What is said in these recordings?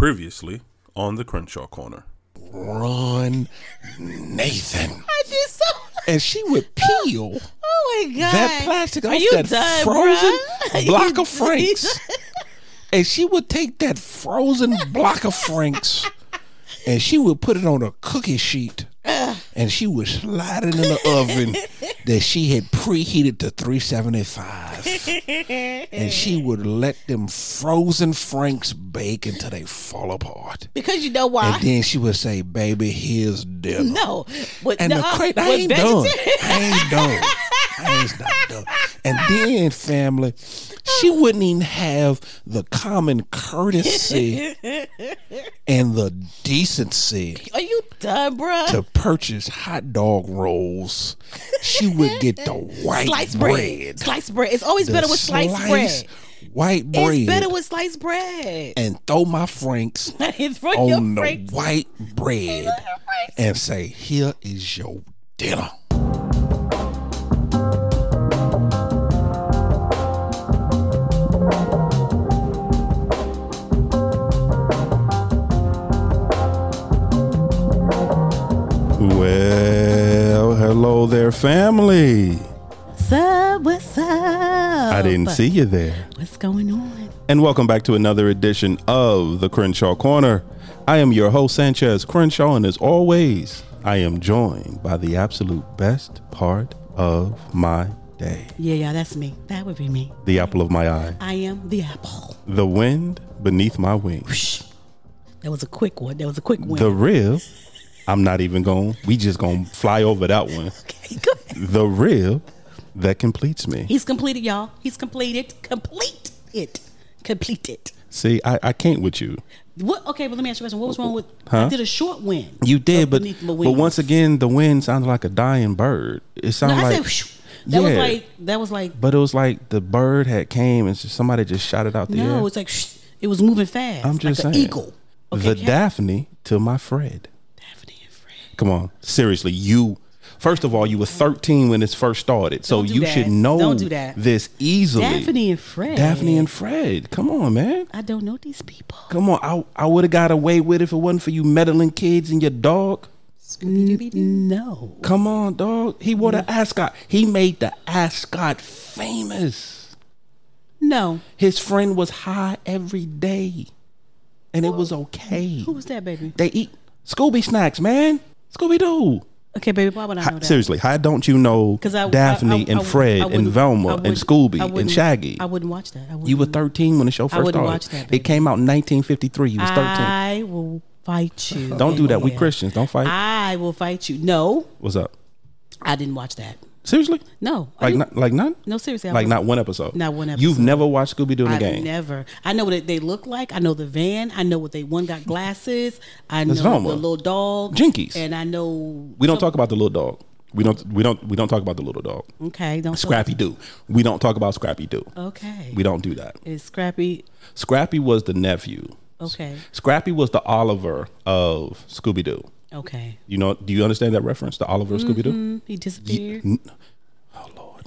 Previously on the Crenshaw Corner. Run, Nathan. I did so. And she would peel Oh my god! that plastic Are off you that done, frozen bruh? block of Franks. and she would take that frozen block of Franks and she would put it on a cookie sheet and she was sliding in the oven that she had preheated to 375 and she would let them frozen franks bake until they fall apart Because you know why? and then she would say baby here's dinner no, but and no, the crate, I but ain't done. I ain't done. I ain't not done. And then, family, she wouldn't even have the common courtesy and the decency Are you done, bro? to purchase hot dog rolls. She would get the white sliced bread. bread. Sliced bread. It's always the better with sliced sliced bread. White bread. It's better with sliced bread. and throw my franks it's on your the Franks. white bread and say, "Here is your dinner." Well, hello there, family. What's up? What's up? I didn't see you there. What's going on? And welcome back to another edition of the Crenshaw Corner. I am your host, Sanchez Crenshaw, and as always, I am joined by the absolute best part of my day Yeah, yeah, that's me. That would be me. the apple of my eye, I am the apple. the wind beneath my wings, Shh. That was a quick one. That was a quick one. the rib. I'm not even going, we just going to fly over that one. Okay, go ahead. The rib that completes me. He's completed, y'all. He's completed. Complete it. Complete it. See, I, I can't with you. What? Okay, but let me ask you a question. What was wrong with? Huh? I did a short win. You did, but but once again, the wind sounded like a dying bird. It No, sounded I like, said whoosh. that was Yeah. like that was like but it was like the bird had came and somebody just shot it out the no, air. it's like shh. it was moving fast. I'm just like saying, an eagle. the Okay, Cap- Daphne to my Fred. Daphne and Fred. Come on, seriously, you. First of all, you were 13 when this first started, so you that. should know this easily. Daphne and Fred. Daphne and Fred. Come on, man. I don't know these people. Come on. I I would have got away with it if it wasn't for you meddling kids and your dog. No. Come on, dog. He wore the ascot. He made the ascot famous. No. His friend was high every day, and it was okay. Who was that, baby? They eat Scooby snacks, man. Scooby Doo. Okay, baby. Why would I know that? Seriously, how don't you know I- Daphne I- I- and Fred and Velma and Scooby and Shaggy? I wouldn't watch that. I wouldn't. You were 13 when the show first wouldn't started. watch that, it came out in 1953. You was 13. I will fight you. don't do that. We Christians. Don't fight. I will fight you. No, What's up? I didn't watch that. Seriously? No. Like didn't- like none? No, seriously. I Like wasn't. one episode. Not one episode. You've never watched Scooby Doo in the I've game. never. I know what they look like. I know the van. I know what they one got glasses. I know Velma. the little dog. Jinkies. And I know We don't some- talk about the little dog. We don't. We don't. We don't talk about the little dog. Okay, don't Scrappy Doo. We don't talk about Scrappy Doo. Okay. We don't do that. Is Scrappy Scrappy was the nephew. okay? Scrappy was the Oliver of Scooby Doo. Okay. You know? Do you understand that reference? The Oliver of Scooby Doo. Mm-hmm. He disappeared. Oh Lord,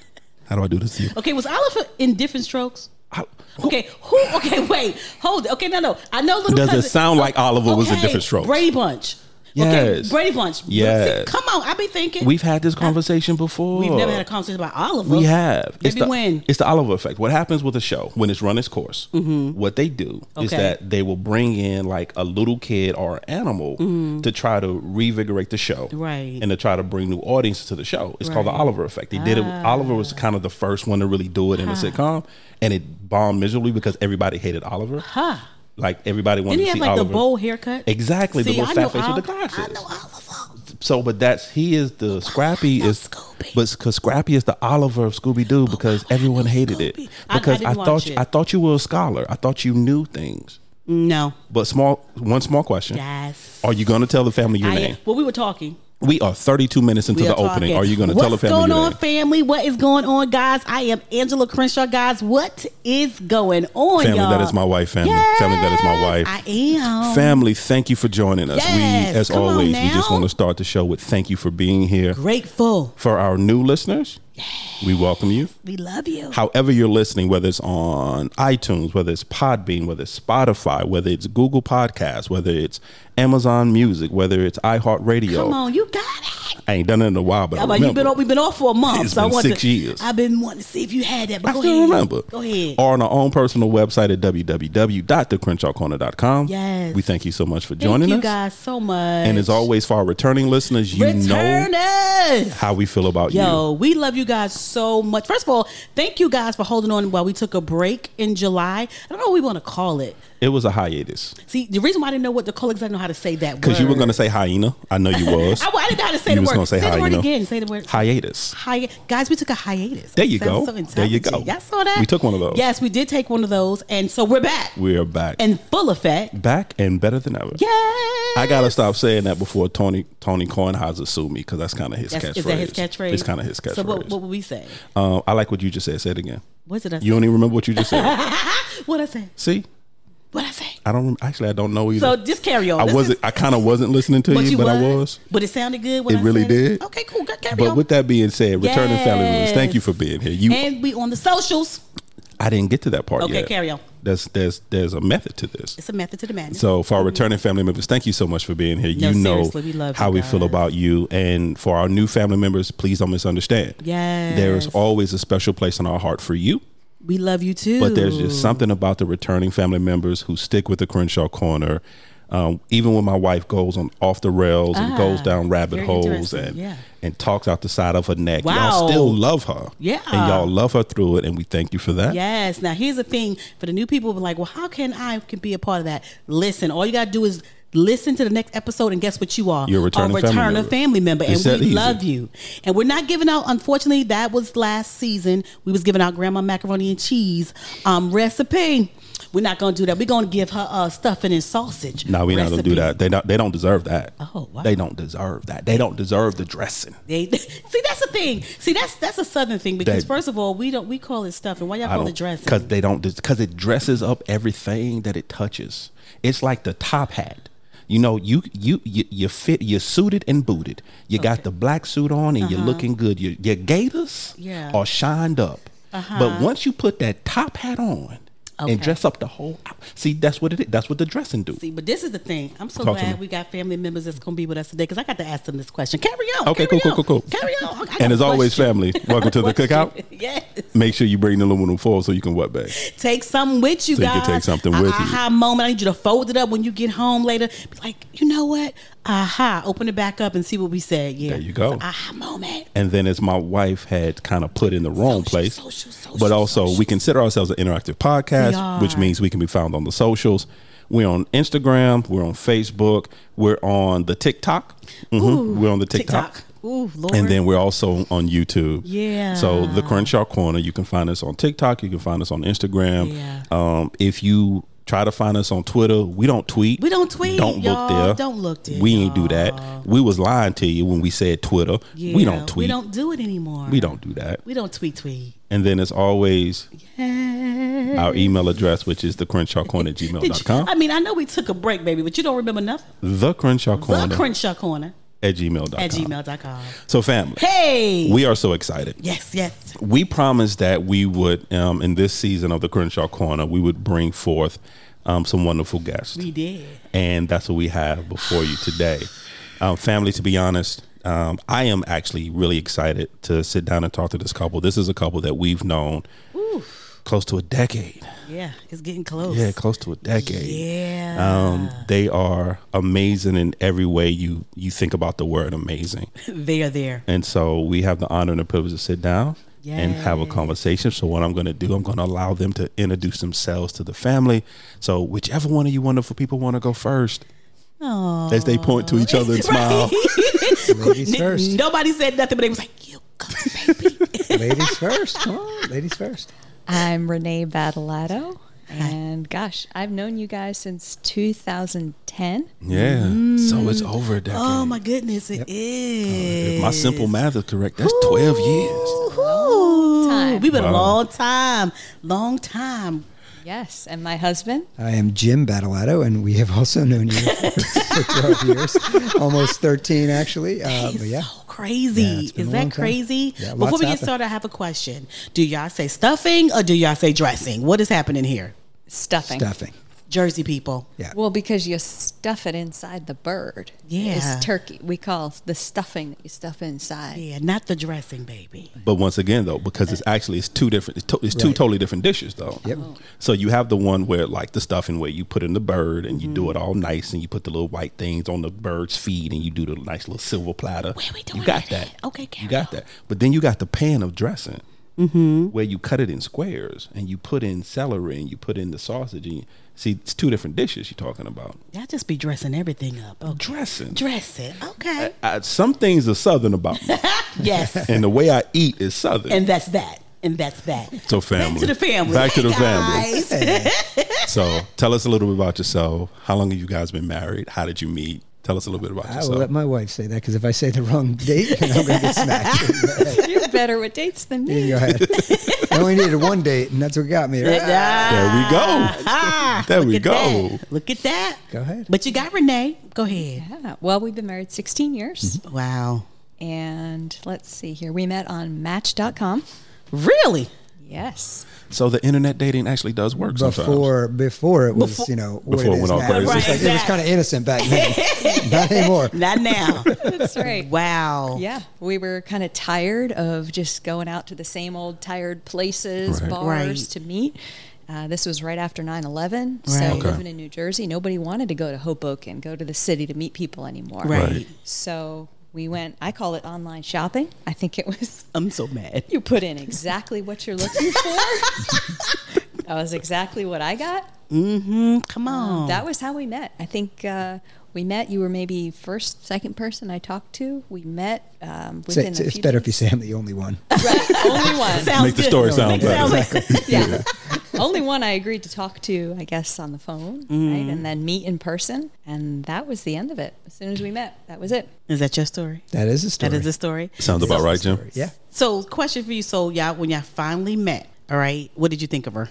how do I do this to you? Okay, was Oliver in different strokes? How- Okay, who? Okay, wait, hold. it. Okay, no, no. I know little. Does it sound like Oliver was in Okay, different strokes? Brady Bunch. Yes. Okay, Brady Bunch. Yes. Come on, I be thinking. We've had this conversation before. We've never had a conversation about Oliver. We have. Maybe the, when? It's the Oliver effect. What happens with a show when it's run its course? Mm-hmm. What they do is that they will bring in like a little kid or animal mm-hmm. to try to revigorate the show, Right. And to try to bring new audiences to the show. It's called the Oliver effect. They did it. Ah. Oliver was kind of the first one to really do it in a sitcom, and it bombed miserably because everybody hated Oliver. Huh? Like everybody wanted Didn't to see like Oliver. the bowl haircut? Exactly, the See, little I fat face with the glasses. I know Oliver. So, but that's he is the Scrappy is, Scooby. but because Scrappy is the Oliver of Scooby Doo because everyone hated it. Scooby. I- I Because I, thought you. I thought you were a scholar. I thought you knew things. No. But small, one small question: Yes. Are you going to tell the family your I, name? well, we were talking. We are 32 minutes into We the are opening. talking. Are you going to tell the family What's going on, family? What is going on, guys? I am Angela Crenshaw, guys. What is going on, Family, y'all? that is my wife. Family, family, that is my wife. I am. Family, thank you for joining us. Yes, we, as always, we just want to start the show with thank you for being here. Grateful. For our new listeners, We welcome you. We love you. However, you're listening, whether it's on iTunes, whether it's Podbean, whether it's Spotify, whether it's Google Podcasts, whether it's Amazon Music, whether it's iHeartRadio. Come on, you got it. I ain't done it in a while, but I Yeah, but remember. you've been off, we've been off for a month. It's so I been six to, years. I've been wanting to see if you had that. But I go still ahead. remember. Go ahead. Or on our own personal website at www.thecrenshawcorner.com. Yes. We thank you so much for Thank joining you us. guys so much. And as always, for our returning listeners, you know how we feel about you. Yo, we love you guys so much. First of all, thank you guys for holding on while we took a break in July. I don't know what we want to call it. It was a hiatus. See, the reason why I didn't know what to call it I didn't know how to say that word. Because you were going to say hyena. I know you was. I, I didn't know how to say You the was word. gonna say hyena the word hyena. again. Say the word. hiatus. Hi- guys, we took a hiatus. There you go. so There you go. Y'all saw that? We took one of those. Yes, we did take one of those, and so we're back We are back. in full effect. back and better than ever. Yes. I gotta stop saying that before Tony Tony Kornheiser sue me because that's kind of his That's, catchphrase. is that his catchphrase? It's kind of his catchphrase. So what, what would we say? Um, I like what you just said. Say it again. What did I say? You don't even remember what you just said. what I say? See, What I say? I don't rem- actually. I don't know either. So just carry on. I This wasn't. is- I kind of wasn't listening to but you, you but was, I was. But it sounded good It I really did. Okay, cool. Carry But on. with that being said, returning family members, thank you for being here. You, and we on the socials. I didn't get to that part Okay, yet. carry on. There's there's there's a method to this. It's a method to the madness. So for our returning family members, thank you so much for being here. No, you know we love how you we feel about you. And for our new family members, please don't misunderstand. Yes. There is always a special place in our heart for you. we love you too. But there's just something about the returning family members who stick with the Crenshaw Corner. Um, even when my wife goes on off the rails and Ah, goes down rabbit holes and yeah. and talks out the side of her neck, Wow. y'all still love her. Yeah. and y'all love her through it, and we thank you for that. Yes. Now here's the thing for the new people. Like, well, how can I can be a part of that? Listen, all you gotta do is listen to the next episode, and guess what you are? You're a returning family member. family member, and we love you. And we're not giving out. Unfortunately, that was last season. We was giving out grandma macaroni and cheese um, recipe. We're not gonna do that. We're gonna give her uh, stuffing and sausage. No, we're not gonna do that. They don't. They don't deserve that. Oh, wow. They don't deserve that. They don't deserve the dressing. They, see, that's the thing. See, that's that's a southern thing because They- first of all, we don't we call it stuffing. Why y'all I call it dressing? because they don't because it dresses up everything that it touches. It's like the top hat. You know, you you you, you fit. You're suited and booted. You got the black suit on and you're looking good. Your your Uh-huh. Yeah. are shined up. But once you put that top hat on Okay. and dress up the whole, see that's what it is. That's what the dressing do. See, but this is the thing. I'm so Talk glad we got family members that's going to be with us today because I got to ask them this question. Carry on. Okay, carry cool, on, cool, cool, cool. Carry on. And as always, family, welcome to the cookout. Yes. Make sure you bring the aluminum foil so you can what back. Take something with you So you can take something with you. aha moment. I need you to fold it up when you get home later. Be like, you know what? Aha. Open it back up and see what we said. Yeah. There you go. Aha moment. and then as my wife had kind of put in the wrong Social, place social, social, but also we consider ourselves an interactive podcast which means we can be found on the socials we're on instagram we're on facebook we're on the tiktok Mhm. we're on the tiktok, TikTok. Ooh, Lord. and then we're also on YouTube. Yeah. So the Crenshaw Corner, you can find us on TikTok. You can find us on Instagram. Yeah. Um, if you try to find us on Twitter, we don't tweet. We don't tweet, Don't look y'all. there. Don't look there, We ain't do that. We was lying to you when we said Twitter. yeah, we don't tweet. We don't do it anymore. We don't do that. We don't tweet tweet. And then as always, Yes. our email address, which is the Crenshaw Corner at Did you- gmail.com. I mean, I know we took a break, baby, but you don't remember nothing. The Crenshaw Corner The Crenshaw Corner at gmail.com. at gmail.com. So, family, Hey. we are so excited. yes, yes. we promised that we would um, in this season of the crenshaw corner we would bring forth um, some wonderful guests We did. and that's what we have before you today um, family to be honest um, i am actually really excited to sit down and talk to this couple this is a couple that we've known close to a decade Yeah, it's getting close. yeah close to a decade Yeah. um, they are amazing in every way you you think about the word amazing they are there. and so we have the honor and the privilege to sit down and have a conversation. So what I'm going to do, I'm going to allow them to introduce themselves to the family. So whichever one of you wonderful people want to go first, Aww. as they point to each other and smile. Ladies first. Nobody said nothing, but they was like, "You go, baby." Ladies first. Come on, ladies first. I'm Renee Badolato. And gosh, I've known you guys since 2010. Yeah. Mm. So it's over a oh, decade. oh my goodness, it is. Uh, if my simple math is correct, that's 12 years. Ooh, Time. We've been a long time, long time. Yes. And my husband. I am Jim Badolato, and we have also known you for 12 years, almost 13 actually. Uh, but yeah, so crazy. Yeah, Is that crazy? Yeah, Before we get happened. started, I have a question. Do y'all say stuffing or do y'all say dressing? What is happening here? Stuffing. Stuffing. Jersey people. Yeah. Well, because you stuff it inside the bird. Yeah. It's turkey. We call the stuffing that you stuff inside. Yeah, not the dressing, baby. But once again, though, because it's actually it's two different, it's, to, it's two totally different dishes, though. Yep. So you have the one where like the stuffing where you put in the bird and you do Mm-hmm. it all nice and you put the little white things on the bird's feet and you do the nice little silver platter. Where we you got that that. at? Okay, you got that. But then you got the pan of dressing. Mm-hmm. Where you cut it in squares and you put in celery and you put in the sausage and you, see it's two different dishes you're talking about. Y'all just be dressing everything up. Okay. Dressing. Dress it. Okay. I, some things are southern about me, yes. and the way I eat is southern. and that's that. And that's that. so family. Back to the family. Back to Hey, the family. So tell us a little bit about yourself. How long have you guys been married? How did you meet? Tell us a little bit about yourself. I will let my wife say that because if I say the wrong date, then I'm going to get smacked. You're better with dates than me. can go ahead. I only needed one date, and that's what got me. Right? there we go. Ah, There look we go. that. Look at that. Go ahead. But you got Renee. Go ahead. Yeah. Well, we've been married 16 years. Wow. And let's see here. We met on Match.com. Really? Yes. So the internet dating actually does work sometimes. Before, before it was, Before- you know, Before it it is went all now. crazy. It was, like- it was kind of innocent back then. Not anymore. Not now. That's right. wow. Yeah, we were kind of tired of just going out to the same old tired places, Right. bars Right. to meet. Uh, this was right after 9 11. Right. So, Okay. living in New Jersey, nobody wanted to go to Hoboken, go to the city to meet people anymore. Right. Right. So, we went, I call it online shopping. I think it was, I'm so mad. you put in exactly what you're looking for. that was exactly what I got. Mm-hmm. Come on. That was how we met. I think uh, we met. You were maybe first, second person I talked to. We met um, Say- within a it's few better if you say I'm the only one. Right, only one. Sounds Make the good. story sound Make better. sound- yeah. only one I agreed to talk to, I guess, on the phone. Mm-hmm. And then meet in person. And that was the end of it. As soon as we met, that was it. Is that your story? That is a story. That is the story. Sounds about right, Jim. Yeah. So, question for you. So, y'all, when y'all finally met, all right, what did you think of her?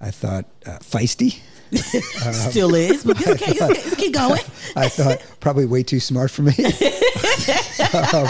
I thought uh, feisty. Still is, but just keep, just, just keep going. I thought probably way too smart for me. um,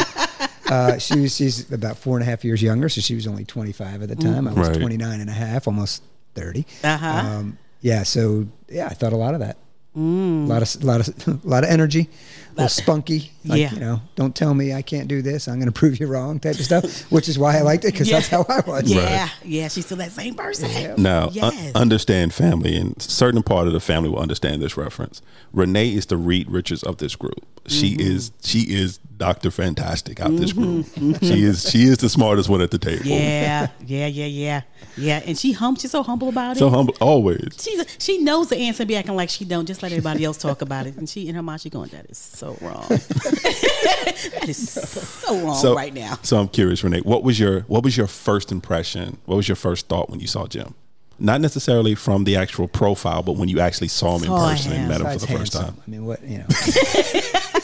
uh, she was she's about four and a half years younger, so she was only 25 at the time. I was Right. 29 and a half, almost 30. Uh-huh. Um, yeah, so yeah, I thought a lot of that. A lot of a lot of a lot of energy, a little spunky. Like, Yeah. you know, don't tell me I can't do this. I'm going to prove you wrong, type of stuff. Which is why I liked it because that's how I was. Yeah, yeah, she's still that same person. Now, Yes. un- understand family, and certain part of the family will understand this reference. Renee is the Reed Richards of this group. She Mm-hmm. is she is Doctor Fantastic out this mm-hmm. group. she is she is the smartest one at the table. Yeah, yeah, yeah, yeah, yeah. And she hum. She's so humble about it. So humble, always. She's she knows the answer, and be acting like she don't. Just let everybody else talk about it. And she in her mind, she going, "That is so wrong. that is so wrong So right now." So I'm curious, Renee. What was your what was your first impression? What was your first thought when you saw Jim? Not necessarily from the actual profile, but when you actually saw him in person him. and met him for Besides the first time. I mean, what you know?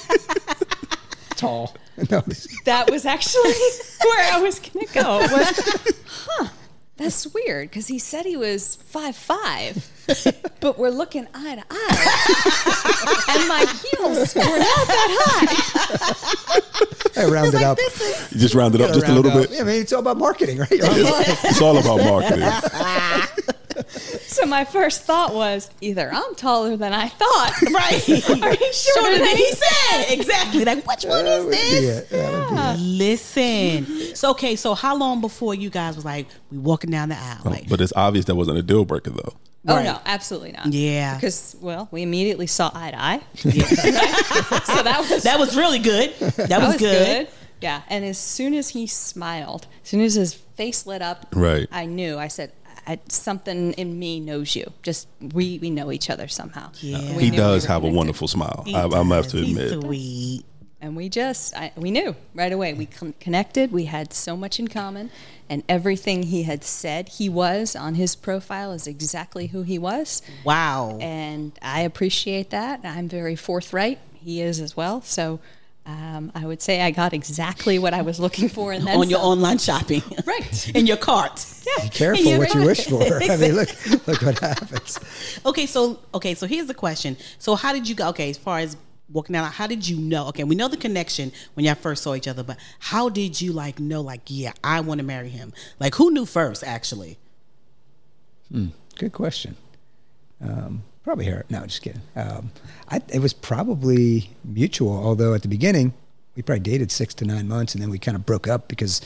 Tall. No, That was actually where I was going to go. Was, huh, that's weird because he said he was five five, but we're looking eye to eye, and my heels were not that high. I rounded up. You just rounded up just a little up. bit. Yeah, I mean, it's all about marketing, right? You're. It's all about marketing. So my first thought was either I'm taller than I thought, Right. Are you sure Shorter than than he he said. Exactly. Like, which one is this? it. That would be it. Listen. So okay. So how long before you guys was like we walking down the aisle? Oh, like, But it's obvious that wasn't a deal breaker though. Oh Right. no, absolutely not. Yeah. because well, we immediately saw eye to eye. so that was that was really good. That, was, good. Yeah, and as soon as he smiled, as soon as his face lit up, Right. I knew. I said, I, "Something in me knows you. Just we we know each other somehow." Yeah. We He knew we does were have a wonderful smile. He I, I must does. to He's admit. sweet. and we just I, we knew right away. We con- connected. We had so much in common, and everything he had said he was on his profile is exactly who he was. Wow. and I appreciate that. I'm very forthright. He is as well. So um, I would say I got exactly what I was looking for, and then on your some. online shopping, Right. In your cart. Yeah. Be careful Yeah, what you wish for. I mean, look, look what happens. Okay, so okay, so here's the question. So how did you go? Okay, as far as walking out, How did you know? Okay, we know the connection when y'all first saw each other, but how did you like know? Like, yeah, I want to marry him. Like, who knew first? Actually, hmm, Good question. Um, probably her. No, just kidding. Um, I, it was probably mutual, although at the beginning, we probably dated six to nine months and then we kind of broke up because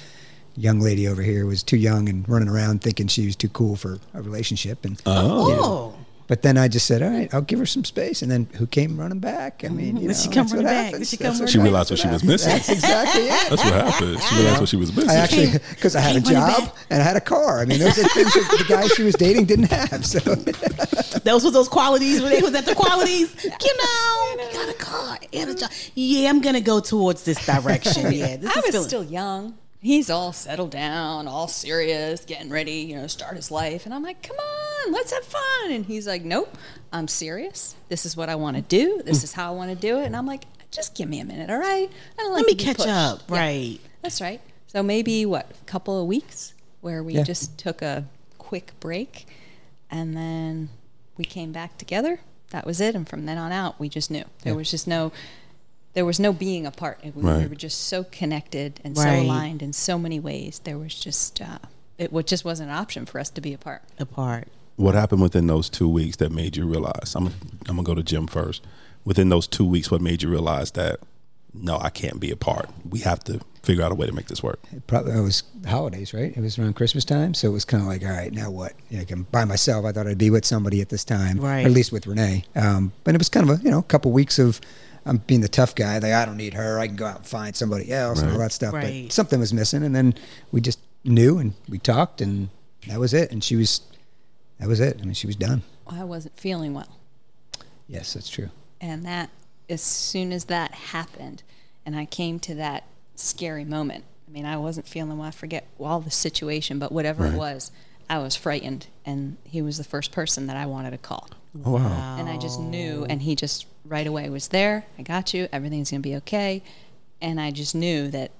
young lady over here was too young and running around thinking she was too cool for a relationship. And oh, But then I just said, all right, I'll give her some space. And then who came running back? I mean, mm-hmm. you know, she come running back? happens. She come That's She running realized what she was missing. That's exactly it. That's what happened. She realized what she was missing. I actually, because I had a job and I had a car. I mean, those are things that the guy she was dating didn't have. So those were those qualities when they was at the qualities. You know, you got a car and a job. Yeah, I'm gonna go towards this direction. Yeah, this I is was feeling- still young. He's all settled down, all serious, getting ready, you know, start his life. And I'm like, come on, let's have fun. And he's like, nope, I'm serious. This is what I want to do. This is how I want to do it. And I'm like, just give me a minute, all right? I don't like Let me catch pushed." up. Yeah, Right. That's right. So maybe what, a couple of weeks where we Yeah. just took a quick break and then we came back together. That was it. And from then on out, we just knew. There was just no there was no being apart. We, we were just so connected and Right. so aligned in so many ways. There was just uh, it wa- just wasn't an option for us to be apart. apart. what happened within those two weeks that made you realize? I'm, I'm gonna go to Jim first. Within those two weeks, what made you realize that no, I can't be apart. We have to figure out a way to make this work. it probably it was holidays, right? It was around Christmas time, so it was kind of like, all right, now what? You know, I'm by myself. I thought I'd be with somebody at this time, Right. Or at least with Renee. Um, but it was kind of a you know couple weeks of I'm being the tough guy. Like I don't need her. I can go out and find somebody else and all that stuff. Right. But something was missing, and then we just knew and we talked, and that was it. And she was, that was it. I mean, she was done. I wasn't feeling well. Yes, that's true. And that, as soon as that happened, and I came to that scary moment, I mean, I wasn't feeling well. I forget all the situation, but whatever it was, I was frightened. And he was the first person that I wanted to call. Oh wow! And I just knew, and he just right away was there. I got you. Everything's going to be okay. And I just knew that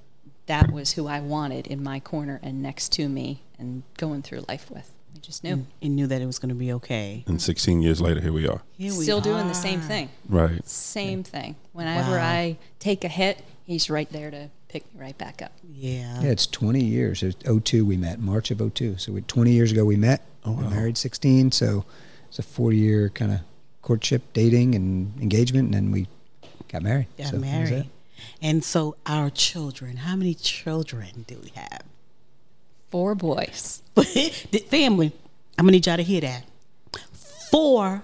that was who I wanted in my corner and next to me and going through life with. I just knew. And knew that it was gonna be okay. And 16 years later, here we are. Here we Still doing the same thing. Right. Same thing. Whenever Wow. I take a hit, he's right there to pick me right back up. Yeah. Yeah, it's 20 years. It was 02 we met, March of 02. So we, 20 years ago we met. Oh, We wow. married 16. So it's a four year kind of courtship, dating, and engagement. And then we got married. Got So married. And so our children, how many children do we have? Four boys. Family, I'm gonna need y'all to hear that. Four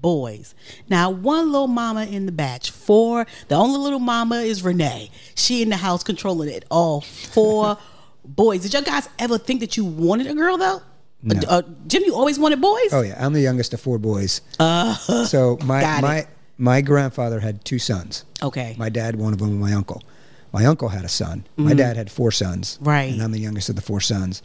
boys. Now, one little mama in the batch. Four. The only little mama is Renee. She in the house controlling it. All four boys. Did you guys ever think that you wanted a girl though? No. Uh, uh, Jim, you always wanted boys. Oh, yeah. I'm the youngest of four boys. Uh, so my, got it. my, my grandfather had two sons. Okay. My dad, one of them, and my uncle. My uncle had a son. My dad had four sons. Mm-hmm. Right. And I'm the youngest of the four sons.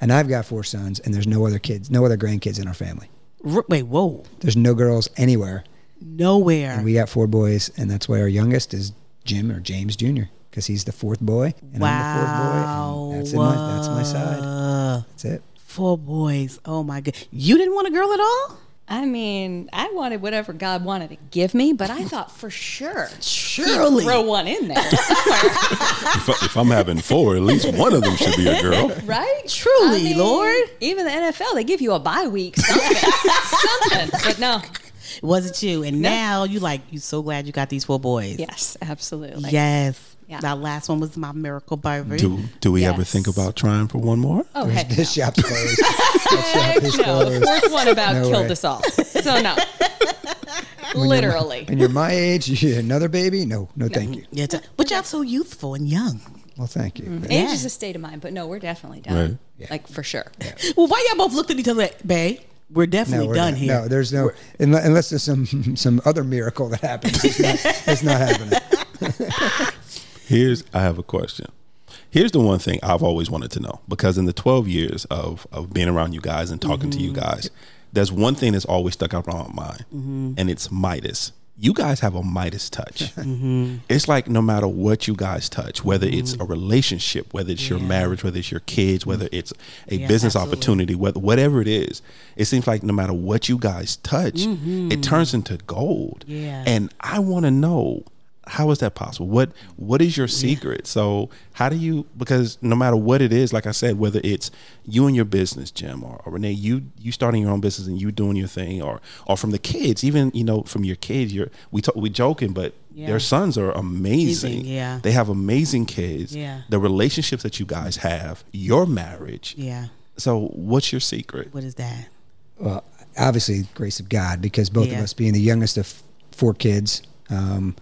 And I've got four sons, and there's no other kids, no other grandkids in our family. R- wait, whoa. There's no girls anywhere. Nowhere. And we got four boys, and that's why our youngest is Jim or James Jr. because he's the fourth boy, and I'm the fourth boy. And that's, my, that's my side. That's it. four boys. Oh my god. You didn't want a girl at all? I mean, I wanted whatever God wanted to give me, but I thought for sure Surely. throw one in there, If, if I'm having four, at least one of them should be a girl. right? Truly, I mean, Lord. Even the NFL, they give you a bye week, something, something. But no, Was it you? And now you like you so glad you got these four boys. yes, absolutely. Yes. Yeah. That last one was my miracle baby. Do do we ever think about trying for one more? Oh heck no. This shop's closed. this shop is no. The closed. fourth one about No killed way. us all. So no. Literally. When you're my age, you another baby? No, no, thank you. Yeah, a- but y'all so youthful and young. Well, thank you. Mm-hmm. Age Yeah. is a state of mind, but no, we're definitely done. Right. Yeah. Like for sure. Well, why y'all both looked at each other like, babe? We're definitely we're done not. here. No, there's no unless, unless there's some some other miracle that happens. It's not, it's not happening. Here's I have a question. Here's the one thing I've always wanted to know because in the 12 years of of being around you guys and talking to you mm-hmm. guys, there's one thing that's always stuck out in my mind, mm-hmm. and it's Midas. you guys have a Midas touch. Mm-hmm. It's like no matter what you guys touch, whether it's a relationship, whether it's your marriage, whether it's your kids, whether it's a Yeah, business absolutely. opportunity, whether whatever it is, it seems like no matter what you guys touch, it turns into gold. Yeah. And I want to know how is that possible? What what is your secret? So how do you because no matter what it is, like I said, whether it's you and your business, Jim, or, or Renee, you you starting your own business and you doing your thing, or or from the kids, even you know from your kids, you're we talk, we joking, but Yeah. their sons are amazing. Amazing, yeah. they have amazing kids. Yeah. the relationships that you guys have, your marriage. Yeah. So what's your secret? What is that? well, obviously, grace of God, because both Yeah. of us being the youngest of four kids um,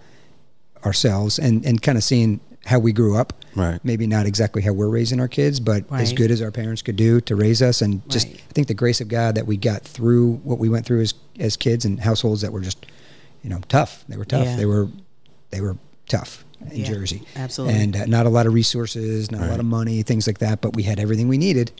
ourselves, and and kind of seeing how we grew up. Right. Maybe not exactly how we're raising our kids, but as good as our parents could do to raise us, and just Right. I think the grace of God that we got through what we went through as as kids and households that were just, you know, tough. They were tough. Yeah. They were, they were tough in Yeah, Jersey. absolutely. And uh, not a lot of resources, not a lot of money, things like that. But we had everything we needed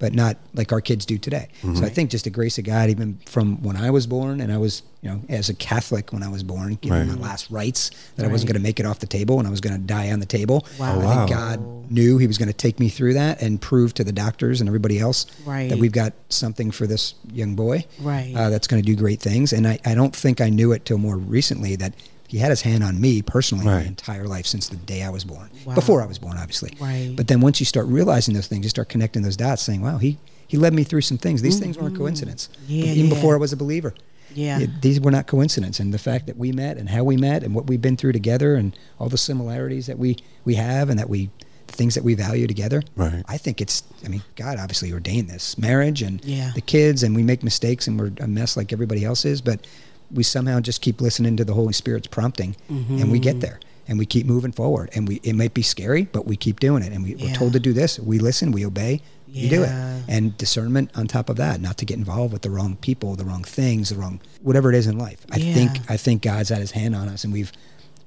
but not like our kids do today. So I think just the grace of God, even from when I was born, and I was, you know, as a Catholic when I was born, given Right. my last rites, that I wasn't going to make it off the table and I was going to die on the table. Wow. Oh, I think God knew He was going to take me through that and prove to the doctors and everybody else Right. that we've got something for this young boy Right. uh, that's going to do great things. And I, I don't think I knew it till more recently that He had His hand on me personally my entire life since the day I was born. Wow. Before I was born, obviously. Right. But then once you start realizing those things, you start connecting those dots, saying, "Wow, he he led me through some things. These things weren't coincidence. Mm-hmm. Yeah, even yeah. before I was a believer, Yeah. It- these were not coincidence. And the fact that we met and how we met and what we've been through together and all the similarities that we we have and that we the things that we value together. Right. I think it's. I mean, God obviously ordained this marriage and Yeah. the kids, and we make mistakes and we're a mess like everybody else is, but we somehow just keep listening to the Holy Spirit's prompting, and we get mm-hmm. there. And we keep moving forward, and we it might be scary, but we keep doing it. And we, we're Yeah. told to do this. We listen, we obey, you do it and discernment on top of that not to get involved with the wrong people the wrong things the wrong whatever it is in life i Yeah. think i think god's had his hand on us and we've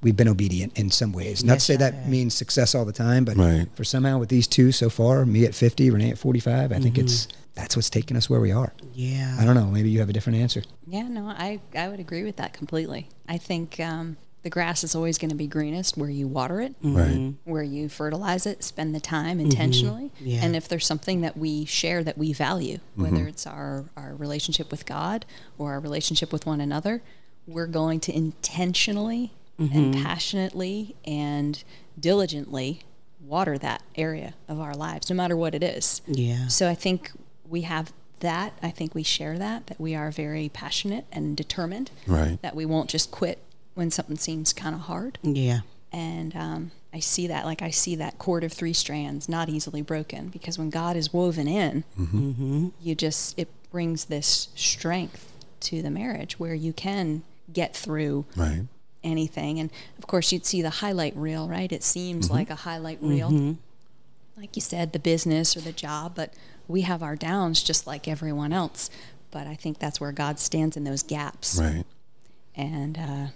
we've been obedient in some ways not to say that have. means success all the time but Right. for somehow with these two so far me at 50 renee at 45 i think mm-hmm. it's that's what's taken us where we are Yeah. i don't know maybe you have a different answer Yeah, no, I, I would agree with that completely. I think um, the grass is always going to be greenest where you water it, Right. Mm-hmm. where you fertilize it, spend the time mm-hmm. intentionally. Yeah. And if there's something that we share that we value, whether it's our, our relationship with God or our relationship with one another, we're going to intentionally and mm-hmm. passionately and diligently water that area of our lives, no matter what it is. Yeah. So I think we have that. I think we share that, that we are very passionate and determined. Right. That we won't just quit when something seems kind of hard. Yeah. And um, I see that, like I see that cord of three strands not easily broken because when God is woven in, mm-hmm. Mm-hmm. you just, it brings this strength to the marriage where you can get through Right. Anything. And of course, you'd see the highlight reel, right? It seems mm-hmm. like a highlight reel, mm-hmm. like you said, the business or the job, but we have our downs just like everyone else. But I think that's where God stands in those gaps. Right. And uh,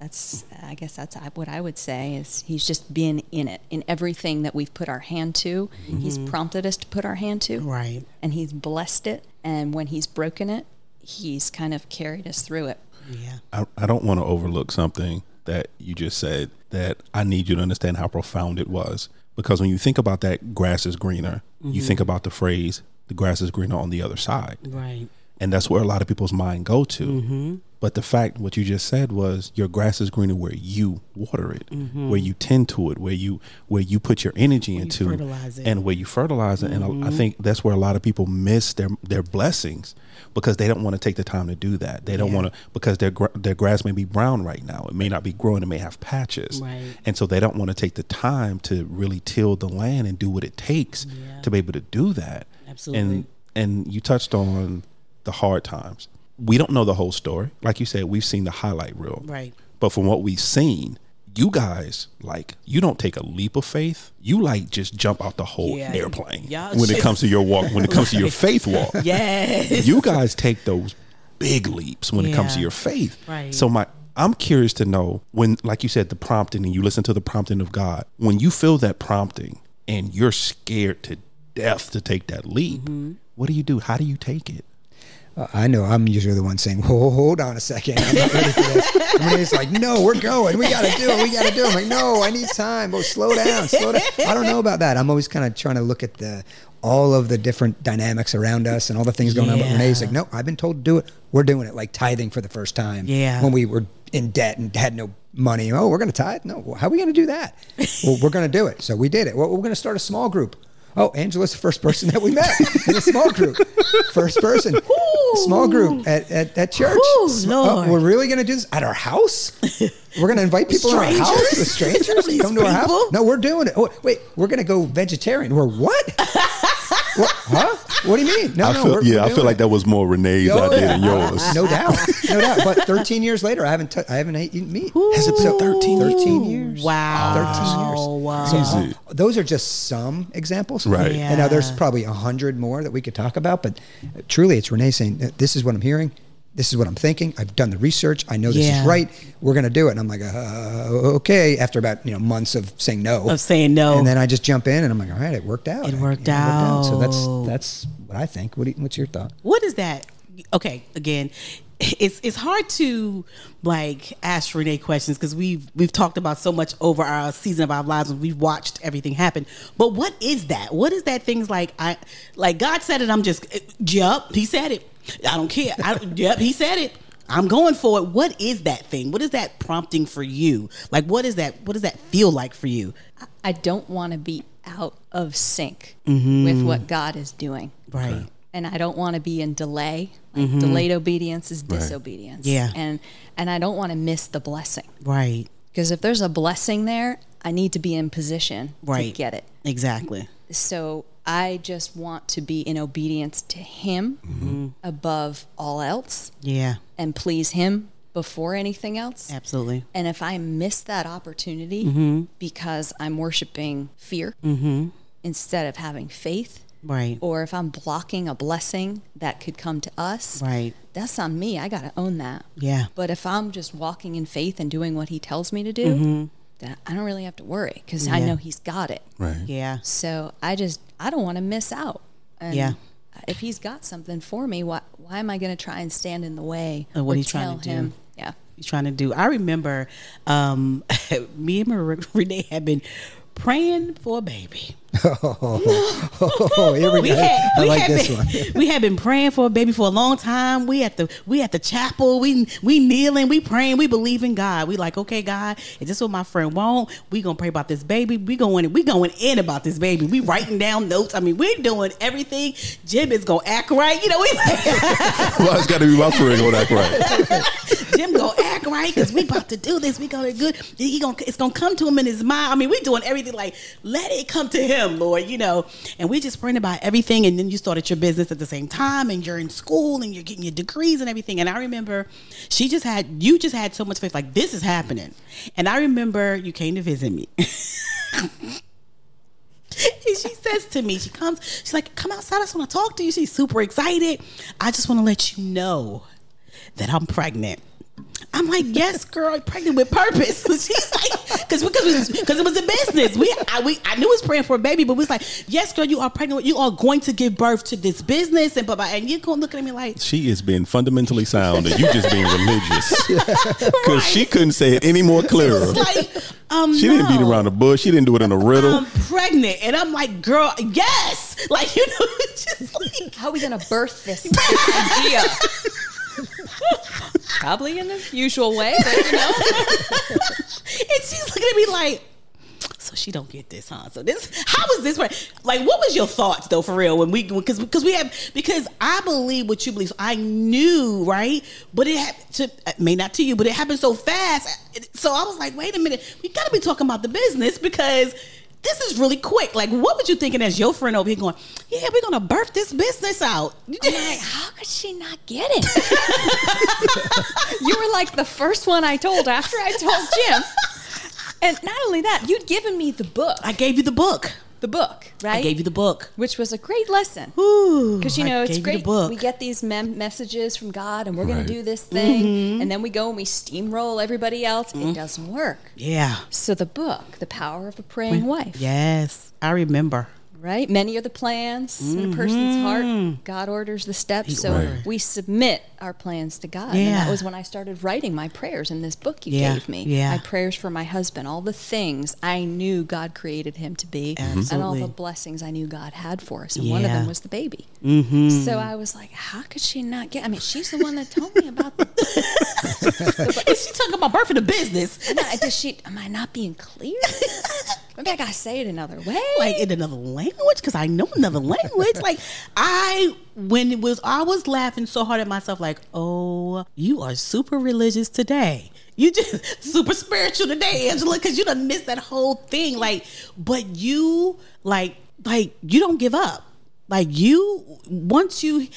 that's, I guess that's uh, what I would say is He's just been in it, in everything that we've put our hand to. Mm-hmm. He's prompted us to put our hand to Right. and he's blessed it. And when he's broken it, he's kind of carried us through it. Yeah. I, I don't want to overlook something that you just said that I need you to understand how profound it was. Because when you think about that grass is greener, you mm-hmm. think about the phrase, the grass is greener on the other side. Right. And that's where a lot of people's mind go to. Mm-hmm. But the fact, what you just said was your grass is greener where you water it, mm-hmm. where you tend to it, where you where you put your energy you into, it. and where you fertilize it. And I- I think that's where a lot of people miss their their blessings because they don't want to take the time to do that. They don't Yeah. want to because their their grass may be brown right now. It may not be growing. It may have patches, Right. and so they don't want to take the time to really till the land and do what it takes Yeah. to be able to do that. Absolutely. And and you touched on the hard times. We don't know the whole story. Like you said, we've seen the highlight reel. Right. But from what we've seen, you guys like you don't take a leap of faith. You like just jump out the whole Yeah. airplane when it comes to your walk. When it comes to your faith walk, Yes. you guys take those big leaps when it comes to your faith. Right. So my I'm curious to know when like you said the prompting and you listen to the prompting of God. When you feel that prompting and you're scared to death to take that leap, Mm-hmm. what do you do? How do you take it? I know I'm usually the one saying, "Whoa, hold on a second, I'm not ready for this." And Renee's like, "No, we're going. We got to do it. We got to do it." I'm like, "No, I need time. Oh, slow down, slow down." I don't know about that. I'm always kind of trying to look at the all of the different dynamics around us and all the things going on. But Renee's like, "No, I've been told to do it. We're doing it." Like tithing for the first time. Yeah. When we were in debt and had no money. Oh, we're going to tithe? No. How are we going to do that? well, we're going to do it. So we did it. Well, we're going to start a small group. Oh, Angela's the first person that we met in a small group. First person, small group at, at, at church. Ooh, Sm- oh, Lord. oh, we're really going to do this at our house? We're going to invite people in our house? The strangers come to our house? No, we're doing it. Oh, wait, we're going to go vegetarian. We're what? what? Huh? What do you mean? No, I no. feel, we're, yeah, we're I doing feel like that was more Renee's Oh, idea yeah. than yours. No doubt, no doubt. But 13 years later, I haven't t- I haven't eaten meat. Has it been 13 years? 13 years. Wow. 13 years. Wow. So, uh, those are just some examples. Right. And now there's probably a hundred more that we could talk about, but truly it's Renee saying, "Uh, this is what I'm hearing. This is what I'm thinking. I've done the research. I know this Yeah. is right. We're going to do it. And I'm like, uh, okay. After about, you know, months of saying no. Of saying no. And then I just jump in and I'm like, all right, it worked out. It I- worked out. So that's, that's what I think. What do you, what's your thought? what is that? Okay, again, it's it's hard to like ask Renee questions because we've we've talked about so much over our season of our lives and we've watched everything happen. But what is that? What is that? Things like I like God said it. I'm just eh, yep. He said it. I don't care. I, yep. He said it. I'm going for it. What is that thing? What is that prompting for you? Like, what is that? What does that feel like for you? I don't want to be out of sync mm-hmm. with what God is doing. Right. And I don't want to be in delay. Like mm-hmm. delayed obedience is disobedience. Yeah. And and I don't want to miss the blessing. Right. Because if there's a blessing there, I need to be in position Right. to get it. Exactly. So I just want to be in obedience to Him mm-hmm. above all else Yeah. and please Him before anything else. Absolutely. And if I miss that opportunity Mm-hmm. because I'm worshiping fear mm-hmm. instead of having faith, Right. or if I'm blocking a blessing that could come to us, Right. that's on me. I got to own that. Yeah. But if I'm just walking in faith and doing what He tells me to do, then I don't really have to worry because I Mm-hmm. Know He's got it. Right. Yeah. So I just I don't want to miss out. And Yeah. If he's got something for me, why why am I going to try and stand in the way Of what he's trying tell to do. him? Yeah. he's trying to do. I remember um, me and Mar- Renee had been praying for a baby. Oh, here we, We go. had, I we like this been, one. We had been praying for a baby for a long time. We at the we at the chapel. We we kneeling. We praying. We believe in God. We like okay, God. Is this what my friend want? We gonna pray about this baby. We going we going in about this baby. We writing down notes. I mean, we're doing everything. Jim is gonna act right. You know, we Well, it's got to be my friend on that right. Jim gonna act right because we about to do this. We gonna good. He gonna it's gonna come to him in his mind. I mean, we doing everything like let it come to him, Lord. You know, and we just praying about everything. And then you started your business at the same time, and you're in school and you're getting your degrees and everything. And I remember she just had you just had so much faith. Like this is happening. And I remember you came to visit me. And she says to me, she comes, she's like, come outside, I just want to talk to you. She's super excited. I just want to let you know that I'm pregnant. I'm like, yes, girl, pregnant with purpose. She's like, because because because it was a business. We I we I knew it was praying for a baby, but we was like, yes, girl, you are pregnant. You are going to give birth to this business, and blah, blah, and you're going to look at me like, She is being fundamentally sound, and you just being religious. Because she couldn't say it any more clearer. like, um, She didn't beat around the bush. She didn't do it in a riddle. I'm pregnant, and I'm like, girl, yes, like you know, just like. How are we going to birth this, this idea? Probably in the usual way, but you know. and she's looking at me like, so she don't get this, huh? So this, how was this right? Like, what was your thoughts though, for real? When we, because because we have, because I believe what you believe. So I knew, right? But it happened to, uh, may not to you, but it happened so fast. So I was like, wait a minute, we got to be talking about the business because. This is really quick. Like, what were you thinking as your friend over here going, Yeah, we're gonna birth this business out? I'm like, how could she not get it? you were like the first one I told after I told Jim. And not only that, you'd given me the book. I gave you the book. The book, right? I gave you the book. Which was a great lesson. Because you I know it's gave great. book. We get these mem- messages from God, and we're going Right. to do this thing, Mm-hmm. and then we go and we steamroll everybody else. It doesn't work. yeah. So the book, the power of a praying wife, Yes, I remember. right? Many are the plans in a person's heart. God orders the steps. So Right. we submit our plans to God. And that was when I started writing my prayers in this book you Yeah, gave me. yeah. My prayers for my husband, all the things I knew God created him to be, and all the blessings I knew God had for us. And one of them was the baby. Mm-hmm. So I was like, how could she not get? I mean, she's the one that told me about the. Is she talking about birth in the business? Am I- Does she? Am I not being clear? Maybe I gotta say it another way. like in another language because I know another language. like I when it was I was laughing so hard at myself like, "Oh, you are super religious today. You just super spiritual today, Angela, cuz you done missed that whole thing like but you like like you don't give up. Like you once you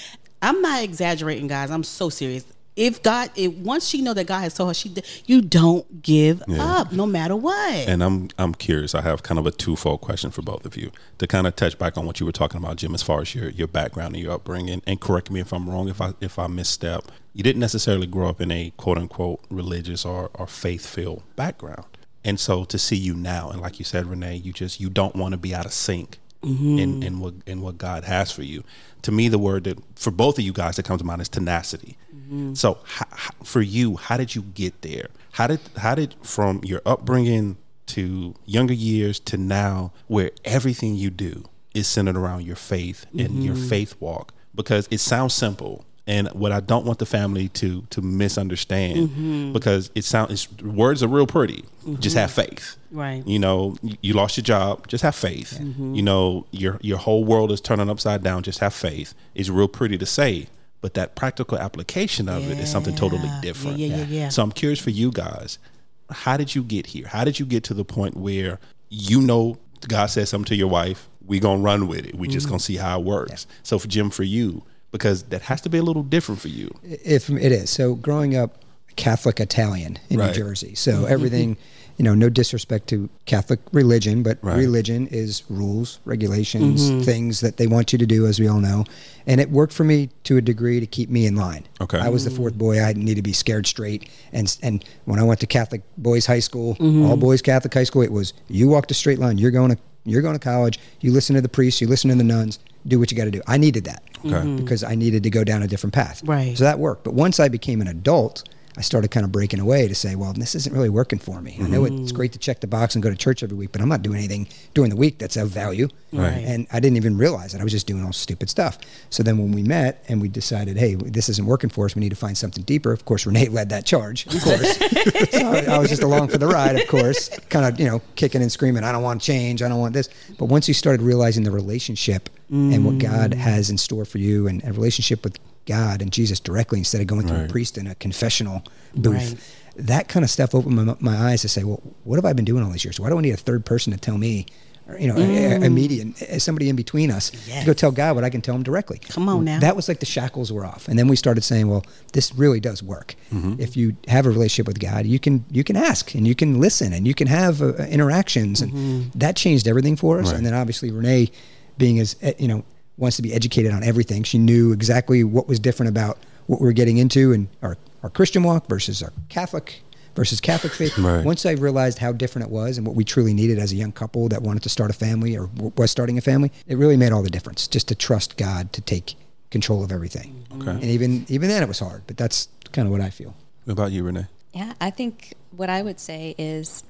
I'm not exaggerating, guys. I'm so serious. If God, if once she know that God has told her, she you don't give Yeah. up, no matter what. And I'm I'm curious. I have kind of a twofold question for both of you to kind of touch back on what you were talking about, Jim, as far as your your background and your upbringing. And correct me if I'm wrong, if I if I misstep. You didn't necessarily grow up in a quote unquote religious or or faith filled background. And so to see you now, and like you said, Renee, you just you don't want to be out of sync mm-hmm. in in what in what God has for you. To me, the word that for both of you guys that comes to mind is tenacity. Mm. So h- h- for you, how did you get there? How did how did from your upbringing to younger years to now, where everything you do is centered around your faith and your mm-hmm. faith walk? Because it sounds simple, and what I don't want the family to to misunderstand, mm-hmm. because it sounds words are real pretty. Just have mm-hmm. faith, Right. You know, you- you lost your job, just have faith. You know, your your whole world is turning upside down. Just have faith. It's real pretty to say, but that practical application of it is something totally different. Yeah, yeah, yeah, yeah. So I'm curious for you guys, how did you get here? How did you get to the point where you know God said something to your wife, we gonna run with it. We Mm-hmm. just gonna see how it works. So for Jim, for you, because that has to be a little different for you. If it is so, growing up Catholic Italian in Right. New Jersey, so everything, you know, no disrespect to Catholic religion, but Right. religion is rules, regulations, mm-hmm. things that they want you to do, as we all know, and it worked for me to a degree to keep me in line. Okay. I was the fourth mm. boy. I didn't need to be scared straight, and and when I went to Catholic boys' high school, mm-hmm. all boys Catholic high school, it was you walk the straight line. You're going to you're going to college. You listen to the priests. You listen to the nuns. Do what you got to do. I needed that Okay. Mm-hmm. because I needed to go down a different path. Right. So that worked. But once I became an adult, I started kind of breaking away to say, well, this isn't really working for me. I know it's mm-hmm. great to check the box and go to church every week, but I'm not doing anything during the week that's of value. Right. And I didn't even realize it. I was just doing all stupid stuff. So then when we met and we decided, hey, this isn't working for us, we need to find something deeper. Of course, Renee led that charge, of course. so I, I was just along for the ride, of course, kind of, you know, kicking and screaming, I don't want change, I don't want this. But once you started realizing the relationship and what mm. God has in store for you and a relationship with God and Jesus directly instead of going through a priest in a confessional booth. Right. That kind of stuff opened my, my eyes to say, well, what have I been doing all these years? Why do I need a third person to tell me, or, you know, a, a median, somebody in between us to go tell God what I can tell him directly? Come on now. That was like the shackles were off, and then we started saying, well, this really does work. If you have a relationship with God, you can you can ask and you can listen and you can have uh, interactions, and that changed everything for us. Right. And then obviously Renee, being as eh, you know, wants to be educated on everything. She knew exactly what was different about what we were getting into and our, our Christian walk versus our Catholic versus Catholic faith. Right. Once I realized how different it was and what we truly needed as a young couple that wanted to start a family or was starting a family, it really made all the difference just to trust God to take control of everything. Okay. And even even then it was hard, but that's kind of what I feel. What about you, Renee? Yeah, I think what I would say is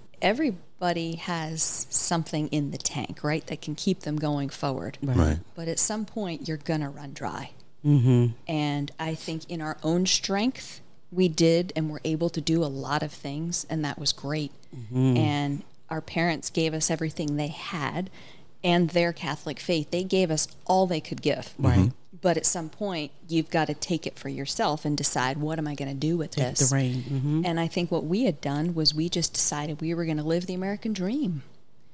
everybody has something in the tank, right, that can keep them going forward. Right. But at some point, you're going to run dry. Mm-hmm. And I think in our own strength, we did and were able to do a lot of things, and that was great. And our parents gave us everything they had and their Catholic faith. They gave us all they could give. Right. But at some point, you've got to take it for yourself and decide what am I going to do with Take this? the reign. hmm And I think what we had done was we just decided we were going to live the American dream.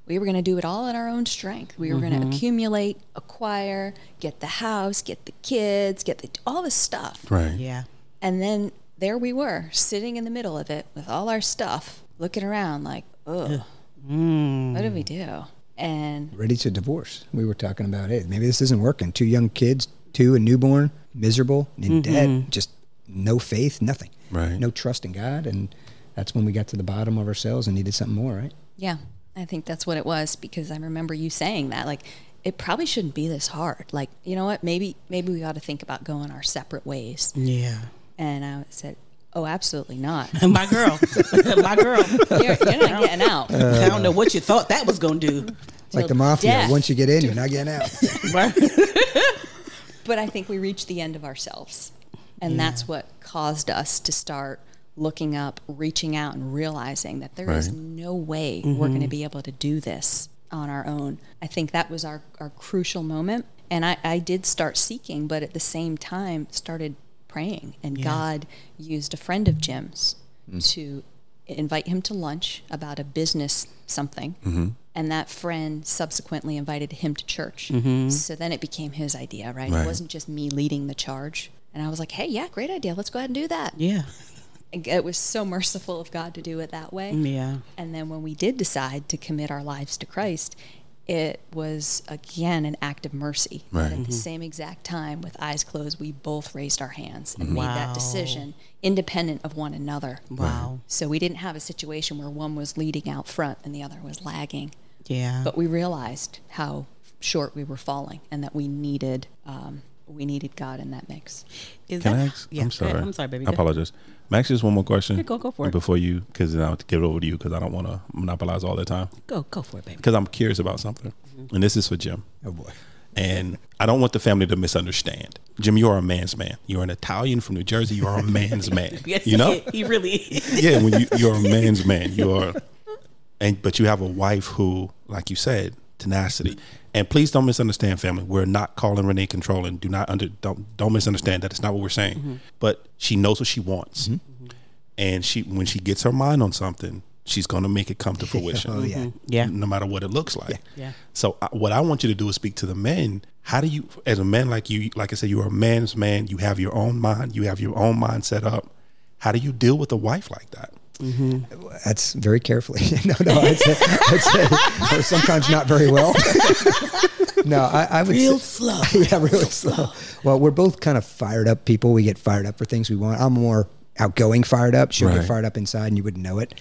We were going to do it all in our own strength. We were going to accumulate, acquire, get the house, get the kids, get the, all the stuff. Right. Yeah. And then there we were, sitting in the middle of it with all our stuff, looking around like, ugh, what did we do? And Ready to divorce. We were talking about, hey, maybe this isn't working. Two young kids, two a newborn, miserable, in mm-hmm. debt, just no faith, nothing. Right. No trust in God. And that's when we got to the bottom of ourselves and needed something more, right? Yeah, I think that's what it was because I remember you saying that. Like, it probably shouldn't be this hard. Like, you know what? Maybe maybe we ought to think about going our separate ways. Yeah. And I said, "Oh, absolutely not. My girl. My girl. You're, you're not getting out." I don't know what you thought that was going to do. It's like the mafia. death. Once you get in, you're not getting out. Right? but I think we reached the end of ourselves. And that's what caused us to start looking up, reaching out, and realizing that there is Right. no way we're going to mm-hmm. be able to do this on our own. I think that was our, our crucial moment. And I, I did start seeking, but at the same time, started praying. And God used a friend of Jim's mm. to invite him to lunch about a business something. Mm-hmm. And that friend subsequently invited him to church. Mm-hmm. So then it became his idea, right? Right. It wasn't just me leading the charge. And I was like, hey, yeah, great idea. Let's go ahead and do that. Yeah. It was so merciful of God to do it that way. Yeah. And then when we did decide to commit our lives to Christ, it was again an act of mercy. Right. At the same exact time, with eyes closed, we both raised our hands and made that decision independent of one another. Wow. So we didn't have a situation where one was leading out front and the other was lagging. Yeah. But we realized how short we were falling and that we needed um, we needed God in that mix. Is Can that- I ask? Yeah, I'm sorry. I'm sorry, baby. I apologize. Max, just one more question. Yeah, go- go for it. Before you, because I'll give it over to you because I don't want to monopolize all the time. Go, go for it, baby. Because I'm curious about something. Mm-hmm. And this is for Jim. Oh boy. And I don't want the family to misunderstand. Jim, you are a man's man. You're an Italian from New Jersey. You are a man's man. Yes, you know? he, he really is. yeah, when you you're a man's man, you are, and but you have a wife who, like you said, tenacity. And please don't misunderstand, family. We're not calling Renee controlling. Do not under don't don't misunderstand that. It's not what we're saying. Mm-hmm. But she knows what she wants, mm-hmm. Mm-hmm. and she when she gets her mind on something, she's gonna make it come to oh, fruition. Oh yeah. Yeah. no matter what it looks like. Yeah. So I, what I want you to do is speak to the men. How do you, as a man like you, like I said, you're a man's man. You have your own mind. You have your own mind set up. How do you deal with a wife like that? Mm-hmm. That's very carefully. no, no, I'd say, I'd say or sometimes not very well. no, I, I would Real say, slow. yeah, really slow. Well, we're both kind of fired up people. We get fired up for things we want. I'm more outgoing, fired up. She'll Right. get fired up inside, and you wouldn't know it.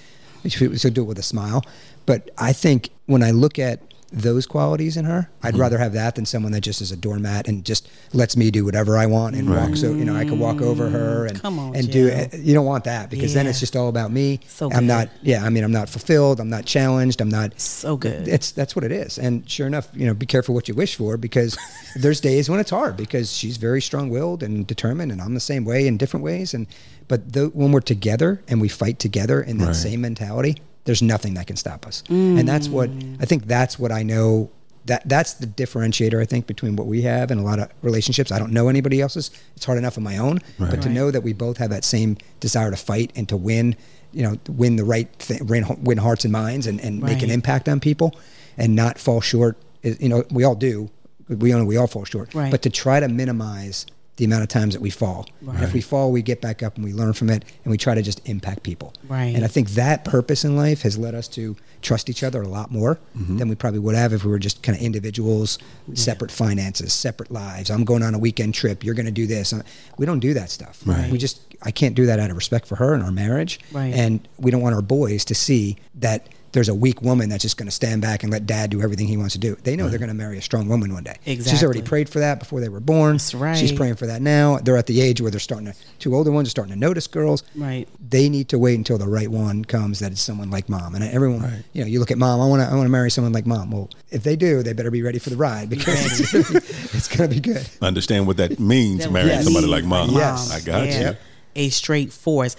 So do it with a smile. But I think when I look at those qualities in her, I'd hmm. rather have that than someone that just is a doormat and just lets me do whatever I want and walks. So you know, I could walk over her mm, and Come on, and do. Joe. You don't want that because then it's just all about me. So I'm good. not. Yeah, I mean, I'm not fulfilled. I'm not challenged. I'm not. So good. It's that's what it is. And sure enough, you know, be careful what you wish for because there's days when it's hard because she's very strong-willed and determined, and I'm the same way in different ways. And but the, when we're together and we fight together in that Right. same mentality, there's nothing that can stop us. And that's what I think. That's what I know. That that's the differentiator I think between what we have and a lot of relationships. I don't know anybody else's. It's hard enough on my own, but to Right. know that we both have that same desire to fight and to win, you know, win the right thing, win, win hearts and minds, and, and make an impact on people, and not fall short. You know, we all do. We all we all fall short. Right. But to try to minimize the amount of times that we fall. And if we fall, we get back up and we learn from it, and we try to just impact people. Right. And I think that purpose in life has led us to trust each other a lot more than we probably would have if we were just kind of individuals, separate finances, separate lives. I'm going on a weekend trip. You're going to do this. Uh, We don't do that stuff. Right. We just I can't do that out of respect for her and our marriage. Right. And we don't want our boys to see that there's a weak woman that's just going to stand back and let dad do everything he wants to do. They know they're going to marry a strong woman one day. Exactly. She's already prayed for that before they were born. That's right. She's praying for that now. They're at the age where they're starting to, two older ones are starting to notice girls. Right. They need to wait until the right one comes that is someone like mom. And everyone, Right. you know, you look at mom, I want to, I want to marry someone like mom. Well, if they do, they better be ready for the ride because it's gonna be, it's going to be good. Understand what that means, marrying Yes. somebody like mom. Yes. I got Yeah. you. A straight force.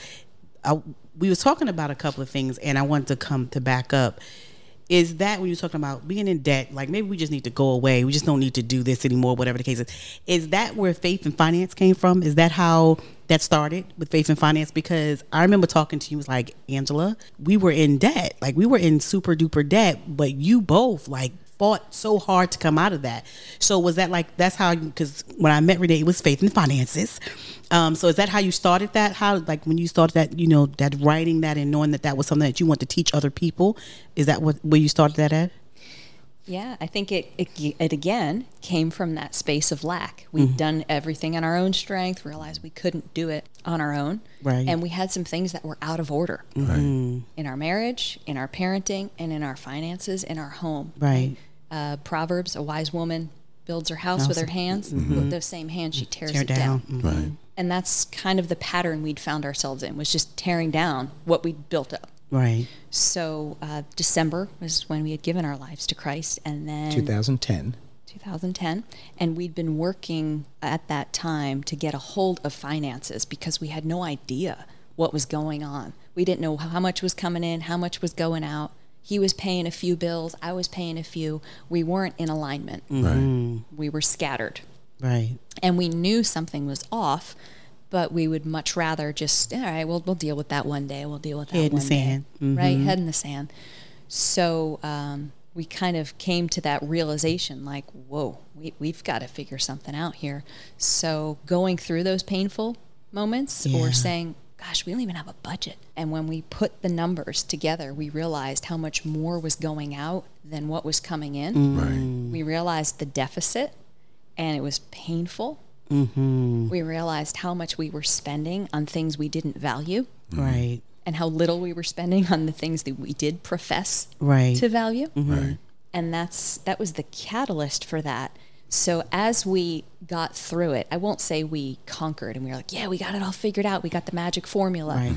I, we was talking about a couple of things, and I wanted to come to back up. Is that when you're talking about being in debt? Like maybe we just need to go away. We just don't need to do this anymore. Whatever the case is. Is that where faith and finance came from? Is that how that started with faith and finance? Because I remember talking to you was like Angela, we were in debt. Like we were in super duper debt, but you both like fought so hard to come out of that. So was that like that's how you? Because when I met Renee, it was faith and finances. Um, so is that how you started that? How like when you started that, you know, that writing that and knowing that that was something that you want to teach other people? Is that what where you started that at? Yeah, I think it, it it again came from that space of lack. we had done everything in our own strength, realized we couldn't do it on our own, Right. and we had some things that were out of order in our marriage, in our parenting, and in our finances, in our home. Right. Uh, Proverbs, a wise woman builds her house with her hands. With those same hands, she tears Tear it down. down. Mhm. Right. And that's kind of the pattern we'd found ourselves in was just tearing down what we'd built up. Right. So uh, December was when we had given our lives to Christ, and then 2010. 2010, and we'd been working at that time to get a hold of finances because we had no idea what was going on. We didn't know how much was coming in, how much was going out. He was paying a few bills, I was paying a few. We weren't in alignment. Right. We were scattered. Right. And we knew something was off, but we would much rather just, all right, we'll, we'll deal with that one day. We'll deal with that Head in the one day." sand. Right, head in the sand. So um, we kind of came to that realization like, whoa, we, we've got to figure something out here. So going through those painful moments Yeah. or saying, gosh, we don't even have a budget. And when we put the numbers together, we realized how much more was going out than what was coming in. Mm. Right. We realized the deficit and it was painful. Mm-hmm. We realized how much we were spending on things we didn't value mm-hmm. Right. and how little we were spending on the things that we did profess Right. to value. Mm-hmm. Right. And that's that was the catalyst for that. So as we got through it, I won't say we conquered and we were like, yeah, we got it all figured out. We got the magic formula. Right.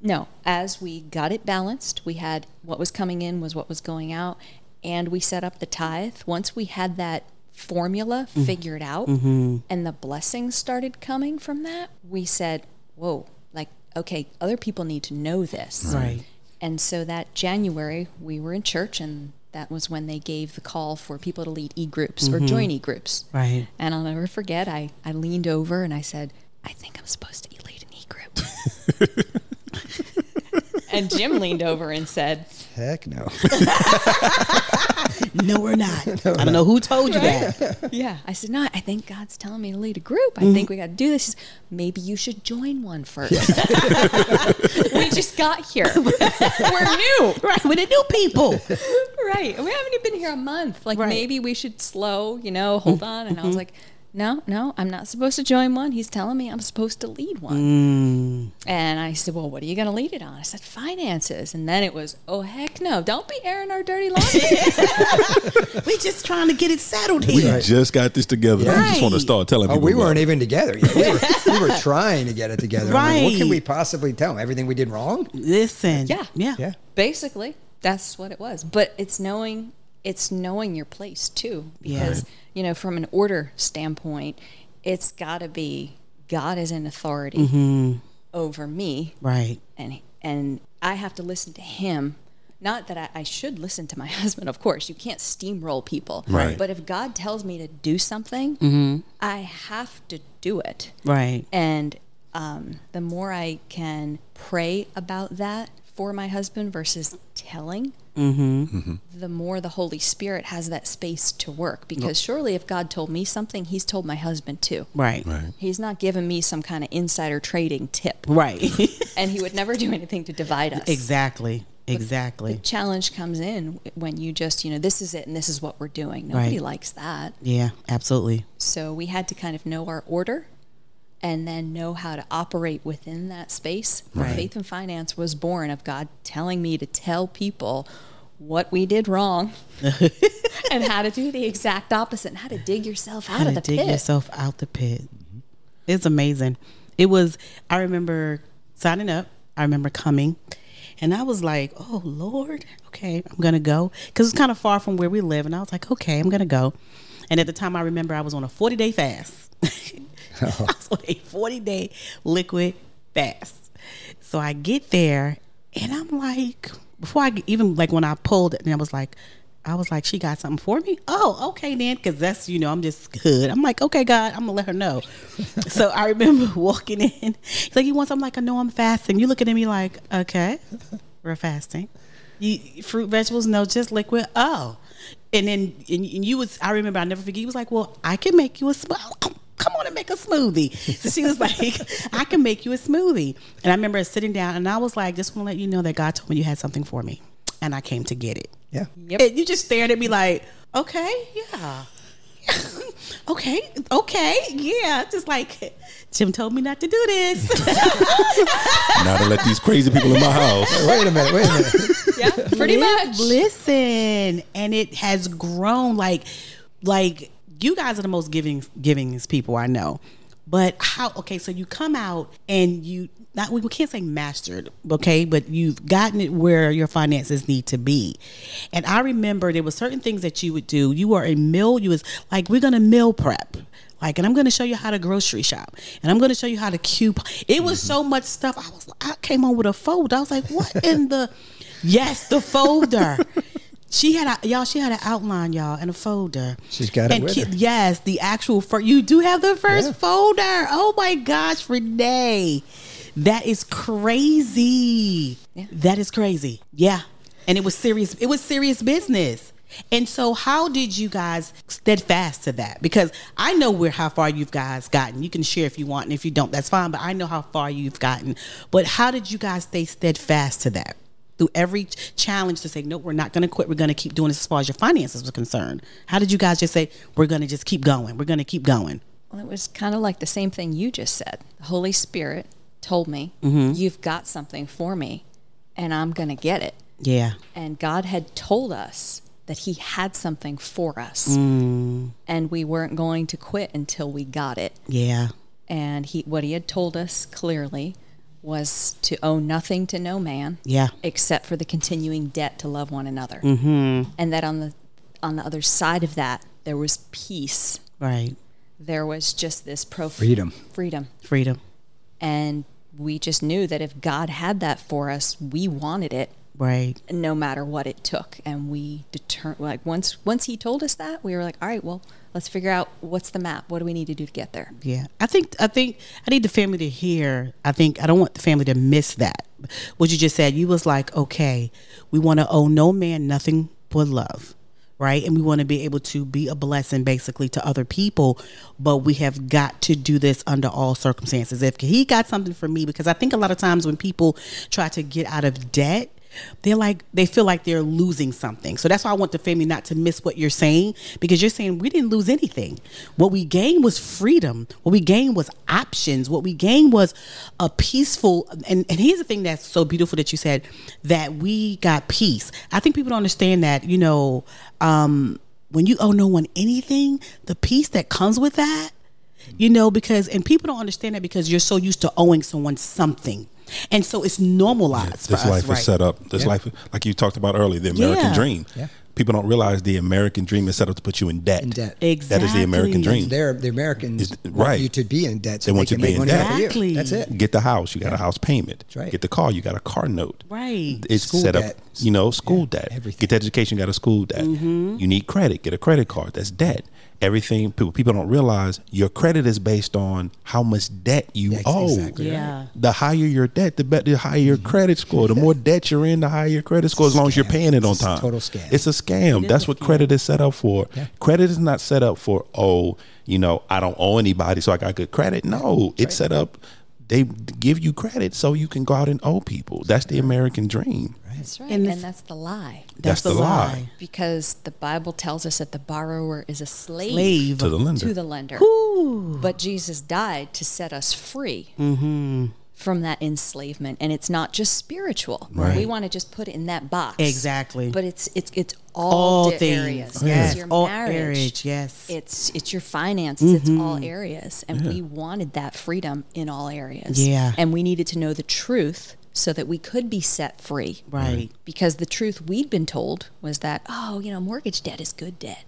No, as we got it balanced, we had what was coming in was what was going out, and we set up the tithe. Once we had that formula figured out mm-hmm. and the blessings started coming from that, we said, whoa, like, okay, other people need to know this. Right. And so that January, we were in church, and that was when they gave the call for people to lead e groups or mm-hmm. join e groups. Right. And I'll never forget, I, I leaned over and I said, I think I'm supposed to lead an e group. and Jim leaned over and said, Heck no. No, we're not. I don't know who told you that. Yeah. I said, No, I think God's telling me to lead a group. I mm-hmm. think we got to do this. He said, Maybe you should join one first. we just got here. We're new. Right. With the new people. Right. We haven't even been here a month. Like Right. maybe we should slow, you know, hold mm-hmm. on. And I was mm-hmm. like, no, no, I'm not supposed to join one. He's telling me I'm supposed to lead one. Mm. And I said, well, what are you going to lead it on? I said, finances. And then it was, oh, heck no. Don't be airing our dirty laundry. We just trying to get it settled here. We here. just got this together. We just want to start telling Oh, people. we weren't it. even together yet. We were, we were trying to get it together. I mean, what can we possibly tell them? Everything we did wrong? Listen. Yeah. Yeah. Yeah. Basically, that's what it was. But it's knowing it's knowing your place too. Because, you know, from an order standpoint, it's got to be God is in authority over me Right. and and I have to listen to him. Not that I, I should listen to my husband, of course. You can't steamroll people. Right. But if God tells me to do something, I have to do it. Right. And um, the more I can pray about that for my husband versus telling, mm-hmm. Mm-hmm. the more the Holy Spirit has that space to work. Because surely if God told me something, he's told my husband too. Right. Right. He's not giving me some kind of insider trading tip. Right. And he would never do anything to divide us. exactly. Exactly. The challenge comes in when you just, you know, this is it and this is what we're doing. Nobody Right. likes that. Yeah. Absolutely. So we had to kind of know our order and then know how to operate within that space. Right. Faith and finance was born of God telling me to tell people what we did wrong and how to do the exact opposite and how to dig yourself out How of to the dig pit. yourself out the pit. It's amazing. It was. I remember signing up. I remember coming, and I was like, "Oh Lord, okay, I'm gonna go," because it's kind of far from where we live, and I was like, "Okay, I'm gonna go." And at the time, I remember I was on a 40 day fast. I was on a 40 day liquid fast. So I get there, and I'm like, before I get- even like when I pulled it, and I was like, I was like, she got something for me. Oh, okay then, because that's you know I'm just hood. I'm like, okay, God, I'm gonna let her know. so I remember walking in. He's like, you want something? Like, I know I'm fasting. You looking at me like, okay, we're fasting. You fruit, vegetables, no, just liquid. Oh, and then and, and you was. I remember. I never forget. He was like, well, I can make you a smoothie. Come on and make a smoothie. So she was like, I can make you a smoothie. And I remember sitting down and I was like, just want to let you know that God told me you had something for me. And I came to get it. Yeah. Yep. And you just stared at me like, okay, yeah, okay, okay, yeah. Just like Jim told me not to do this. not to let these crazy people in my house. Wait a minute. Wait a minute. Yeah, pretty Lis- much. Listen, and it has grown. Like, like you guys are the most giving, giving people I know. But how? Okay, so you come out and you not we can't say mastered, okay, but you've gotten it where your finances need to be. And I remember there were certain things that you would do. You were a meal. You was like, we're gonna meal prep. Like, and I'm going to show you how to grocery shop, and I'm going to show you how to coupon. It was so much stuff. I was, I came on with a folder. I was like, what in the? Yes, the folder. She had a y'all. She had an outline, y'all, and a folder. She's got it and with ki- her. Yes, the actual. For you do have the first Yeah. folder. Oh my gosh, Renee, that is crazy. Yeah. That is crazy. Yeah, and it was serious. It was serious business. And so, how did you guys steadfast to that? Because I know where how far you've guys gotten. You can share if you want, and if you don't, that's fine. But I know how far you've gotten. But how did you guys stay steadfast to that? Through every challenge to say, no, we're not going to quit. We're going to keep doing this as far as your finances were concerned. How did you guys just say, we're going to just keep going? We're going to keep going. Well, it was kind of like the same thing you just said. The Holy Spirit told me, Mm-hmm. You've got something for me, and I'm going to get it. Yeah. And God had told us that He had something for us, Mm. and we weren't going to quit until we got it. Yeah. And he, what He had told us clearly was to owe nothing to no man, Yeah. except for the continuing debt to love one another, mm-hmm. and that on the on the other side of that there was peace. Right. There was just this prof- Freedom. freedom. Freedom. and we just knew that if God had that for us, we wanted it Right. no matter what it took. And we deter like once once he told us that, we were like, all right, well, let's figure out what's the map. What do we need to do to get there? Yeah, I think I think I need the family to hear. I think I don't want the family to miss that. What you just said, you was like, okay, we want to owe no man nothing but love, right? And we want to be able to be a blessing, basically, to other people. But we have got to do this under all circumstances. If he got something for me, because I think a lot of times when people try to get out of debt they're like they feel like they're losing something. So that's why I want the family not to miss what you're saying because you're saying we didn't lose anything. What we gained was freedom. What we gained was options. What we gained was a peaceful and, and here's the thing that's so beautiful that you said that we got peace. I think people don't understand that, you know, um, when you owe no one anything, the peace that comes with that you know because and people don't understand that because you're so used to owing someone something and so it's normalized for This us, life right? is set up. This life, like you talked about earlier, the American Yeah. dream. Yeah. People don't realize the American dream is set up to put you in debt. In debt. exactly That is the American dream. They're the Americans Is- want right. you to be in debt so They they, want you to be in debt. off of you. Exactly. That's it. Get the house, you got a house payment. right. Get the car, you got a car note. right It's School set debt. up, you know, school Yeah, debt. everything. Get the education, got a school debt. Mm-hmm. You need credit, get a credit card. That's debt. Everything people people don't realize your credit is based on how much debt you That's owe. exactly right. yeah The higher your debt, the better, the higher your mm-hmm. credit score. The more debt you're in, the higher your credit score. As long as you're paying it on It's a time, total scam. It's a scam. is That's what scam. credit is set up for. Yeah. Credit is not set up for oh, you know, I don't owe anybody, so I got good credit. No, it's set up. They give you credit so you can go out and owe people. That's the American dream. That's right. And And, that's the lie. That's the lie. Because the Bible tells us that the borrower is a slave, slave To the lender. to the lender. Ooh. But Jesus died to set us free Mm-hmm. from that enslavement. And it's not just spiritual. Right. We want to just put it in that box. Exactly. But it's it's it's all, all di- things areas. yes It's your all marriage. marriage yes It's it's your finances. It's all Mm-hmm. areas, and we wanted that freedom in all areas. Yeah. and we needed to know the truth so that we could be set free. right Because the truth we'd been told was that oh, you know, mortgage debt is good debt,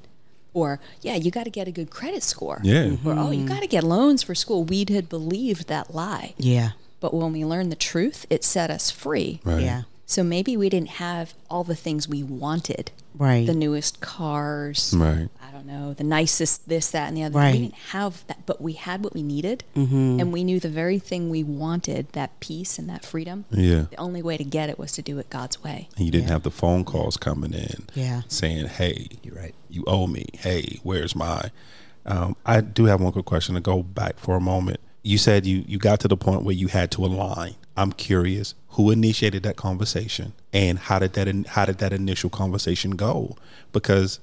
or yeah, you got to get a good credit score. Yeah. Or oh, you mm-hmm. got to get loans for school. We'd had believed that lie, yeah but when we learned the truth, it set us free. Right. yeah So maybe we didn't have all the things we wanted. right The newest cars, Right. I don't know, the nicest this, that, and the other. Right. We didn't have that, but we had what we needed, and we knew the very thing we wanted that peace and that freedom. Yeah. The only way to get it was to do it God's way. And you didn't Yeah. have the phone calls coming in. Yeah. Saying, hey, You're right. you owe me. Hey, where's my? Um, I do have one quick question to go back for a moment. You said you you got to the point where you had to align. I'm curious who initiated that conversation and how did that in, how did that initial conversation go? Because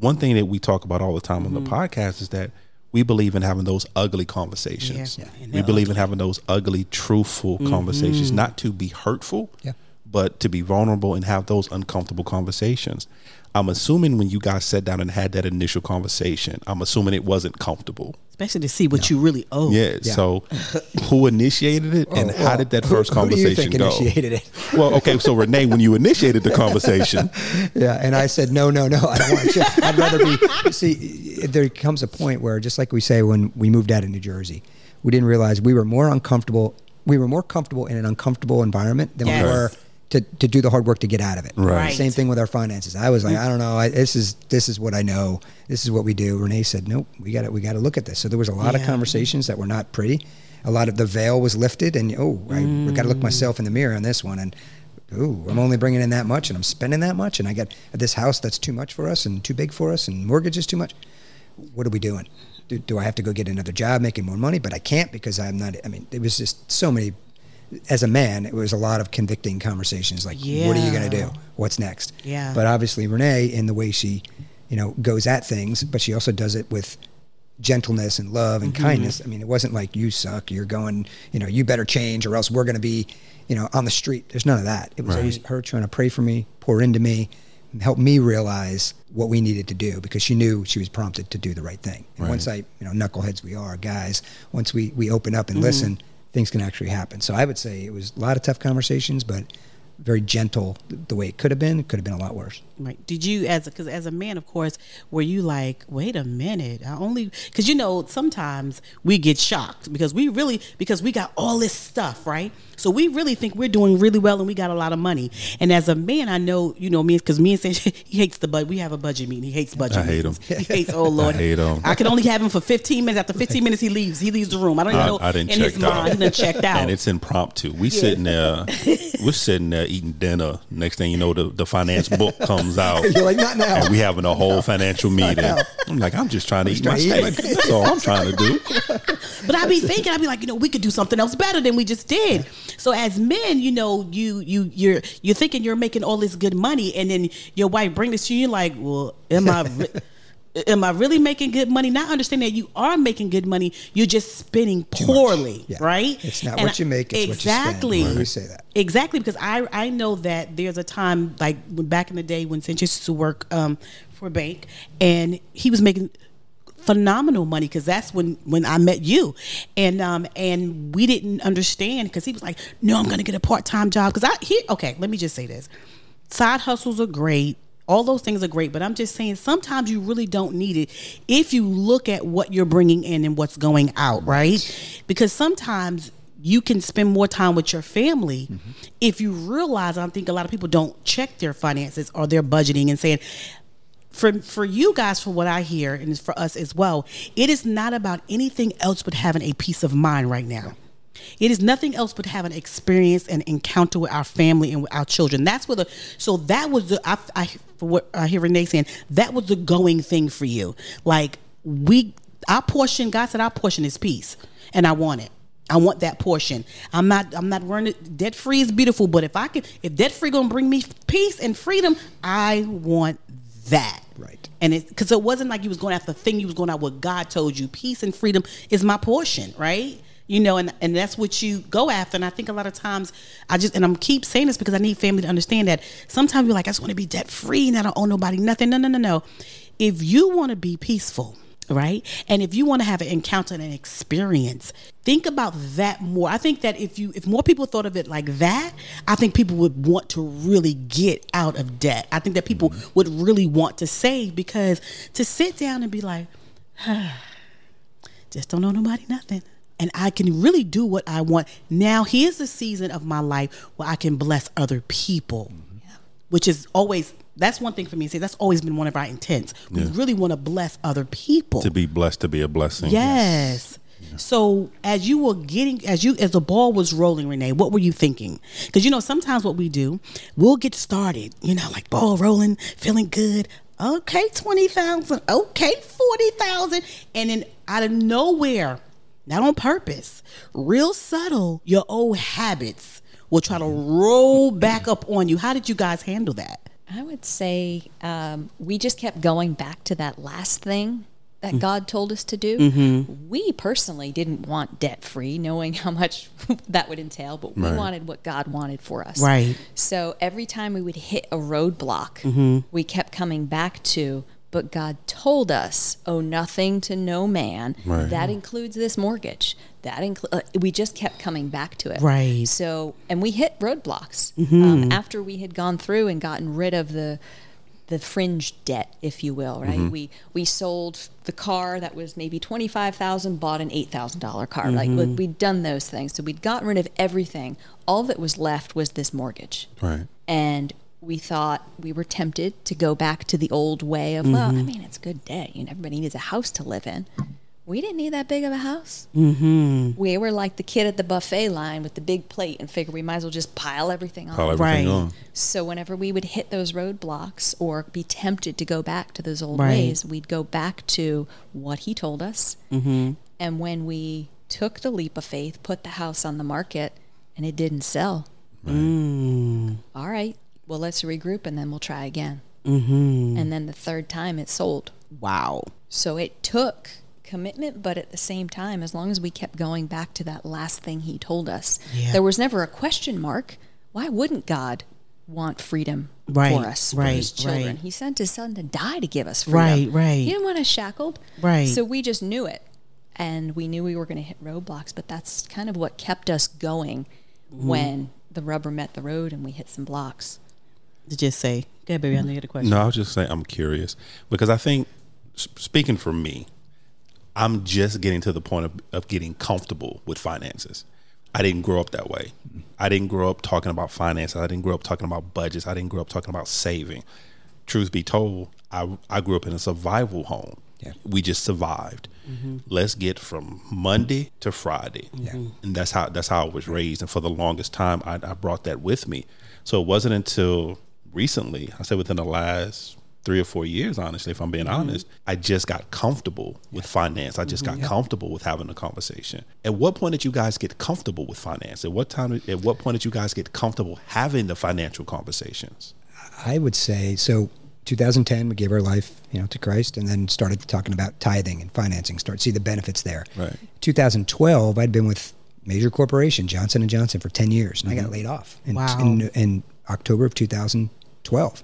one thing that we talk about all the time Mm-hmm. on the podcast is that we believe in having those ugly conversations. Yeah. Yeah, We believe in having those ugly, truthful conversations, Mm-hmm. not to be hurtful, Yeah. but to be vulnerable and have those uncomfortable conversations. I'm assuming when you guys sat down and had that initial conversation, I'm assuming it wasn't comfortable. Especially to see what you really owe. Yeah. Yeah. So, who initiated it, and oh, how did that Who- first who do you conversation think go? initiated it? Well, okay. So Renee, when you initiated the conversation, Yeah, and I said no, no, no. I don't want to. I'd rather be. See, there comes a point where, just like we say when we moved out of New Jersey, we didn't realize we were more uncomfortable. We were more comfortable in an uncomfortable environment than Yes. we were to, to do the hard work to get out of it. Right. Right. Same thing with our finances. I was like, mm. I don't know. I, this is this is what I know. This is what we do. Renee said, Nope, we got to we got to look at this. So there was a lot of conversations that were not pretty. A lot of the veil was lifted, and oh, I, got to look mm. myself in the mirror on this one, and ooh, I'm only bringing in that much, and I'm spending that much, and I got this house that's too much for us, and too big for us, and mortgage is too much. What are we doing? Do, do I have to go get another job making more money? But I can't because I'm not. I mean, it was just so many. As a man, it was a lot of convicting conversations. Like, what are you going to do? What's next? Yeah. But obviously, Renee, in the way she, you know, goes at things, but she also does it with gentleness and love and Mm-hmm. kindness. I mean, it wasn't like you suck. You're going, you know, you better change or else we're going to be, you know, on the street. There's none of that. It was always her trying to pray for me, pour into me, help me realize what we needed to do because she knew she was prompted to do the right thing. And once I, you know, knuckleheads we are, guys, once we we open up and Mm-hmm. listen, things can actually happen. So I would say it was a lot of tough conversations, but very gentle the way it could have been. It could have been a lot worse. Right. Did you, as because as a man, of course, were you like, wait a minute, I only because you know sometimes we get shocked because we really because we got all this stuff, right? So we really think we're doing really well and we got a lot of money. And as a man, I know you know me because me and Sanjay, he hates the budget. We have a budget meeting. He hates budget. I hate meetings. He hates. Oh Lord, I hate 'em. I can only have him for 15 minutes. After 15 minutes, he leaves. He leaves the room. I don't even know. I didn't in check his mind, he done checked out. and it's impromptu. We sitting there, we're sitting there eating dinner. Next thing you know, the, the finance book comes out. You're like, not now. And we having a whole financial meeting. I'm like, I'm just trying to eat my trying steak. That's all I'm trying to do. But I'd be thinking, I'd be like, you know, we could do something else better than we just did. So as men, you know, you you you're you're thinking you're making all this good money, and then your wife brings this to you, you're like, well, am I? Am I really making good money? Not understanding that you are making good money, you're just spending poorly, Yeah. right? It's not And what you make, it's what you spend. exactly. We say that. Exactly, because I I know that there's a time like back in the day when Cinch used to work um, for a bank, and he was making phenomenal money because that's when when I met you, and um and we didn't understand because he was like, no, I'm gonna get a part time job because I he okay. Let me just say this: side hustles are great. All those things are great, but I'm just saying sometimes you really don't need it if you look at what you're bringing in and what's going out, right? Because sometimes you can spend more time with your family mm-hmm. if you realize I think a lot of people don't check their finances or their budgeting and saying for for you guys for what I hear and for us as well it is not about anything else but having a peace of mind right now it is nothing else but have an experience and encounter with our family and with our children that's what the so that was the I, I for what I hear Renee saying that was the going thing for you like we our portion God said our portion is peace and I want it I want that portion. I'm not. I'm not running. Debt free is beautiful, but if I can, if debt free gonna bring me peace and freedom, I want that. Right. And it because it wasn't like you was going after the thing. You was going out what God told you. Peace and freedom is my portion, right? You know, and and that's what you go after. And I think a lot of times, I just and I'm keep saying this because I need family to understand that. Sometimes you're like, I just want to be debt free and I don't owe nobody nothing. No, no, no, no. If you want to be peaceful right and if you want to have an encounter and an experience think about that more i think that if you if more people thought of it like that i think people would want to really get out of debt i think that people mm-hmm. would really want to save because to sit down and be like just don't know nobody nothing and I can really do what I want. Now, here's the season of my life where I can bless other people, mm-hmm. which is always that's one thing for me. to say. that's always been one of our intents. We really want to bless other people. To be blessed, to be a blessing. Yes. So as you were getting, as you as the ball was rolling, Renee, what were you thinking? Because you know sometimes what we do, we'll get started, you know, like ball rolling, feeling good. Okay, twenty thousand. Okay, forty thousand, and then out of nowhere, not on purpose, real subtle, your old habits will try to roll back up on you. How did you guys handle that? I would say um, we just kept going back to that last thing that mm. God told us to do. Mm-hmm. We personally didn't want debt free, knowing how much that would entail, but we Right. wanted what God wanted for us. Right. So every time we would hit a roadblock, mm-hmm. we kept coming back to, but God told us, owe nothing to no man. Right. That includes this mortgage. That include. Uh, we just kept coming back to it. Right. So, and we hit roadblocks um, after we had gone through and gotten rid of the the fringe debt, if you will. Right. We we sold the car that was maybe twenty five thousand, bought an eight thousand dollar car. Like we'd done those things, so we'd gotten rid of everything. All that was left was this mortgage Right. and we thought we were tempted to go back to the old way of well i mean it's a good day you know everybody needs a house to live in we didn't need that big of a house mm-hmm. we were like the kid at the buffet line with the big plate and figured we might as well just pile everything on Pile everything Right. on. so whenever we would hit those roadblocks or be tempted to go back to those old Right. ways we'd go back to what he told us mm-hmm. and when we took the leap of faith put the house on the market and it didn't sell all right, well, let's regroup and then we'll try again. Mm-hmm. And then the third time it sold. Wow. So it took commitment, but at the same time, as long as we kept going back to that last thing he told us, Yeah. there was never a question mark. Why wouldn't God want freedom Right, for us, for right, his children? right. He sent his son to die to give us freedom. Right, right. He didn't want us shackled. Right. So we just knew it. And we knew we were going to hit roadblocks, but that's kind of what kept us going Mm-hmm. when the rubber met the road and we hit some blocks. To just say, okay, baby, I know you had a question. No, I was just saying I'm curious because I think, speaking for me, I'm just getting to the point of, of getting comfortable with finances. I didn't grow up that way. I didn't grow up talking about finances. I didn't grow up talking about budgets. I didn't grow up talking about saving. Truth be told, I, I grew up in a survival home. Yeah. We just survived. Mm-hmm. Let's get from Monday to Friday, mm-hmm. and that's how that's how I was raised. And for the longest time, I, I brought that with me. So it wasn't until recently, I said within the last three or four years, honestly, if I'm being mm-hmm. honest, I just got comfortable with finance. I just mm-hmm. got comfortable with having a conversation. At what point did you guys get comfortable with finance? At what time? At what point did you guys get comfortable having the financial conversations? I would say so. 2010, we gave our life, you know, to Christ, and then started talking about tithing and financing. Start see the benefits there. Right. 2012, I'd been with major corporation Johnson and Johnson for 10 years, and I got mm-hmm. laid off in, Wow. in, in October of 2012.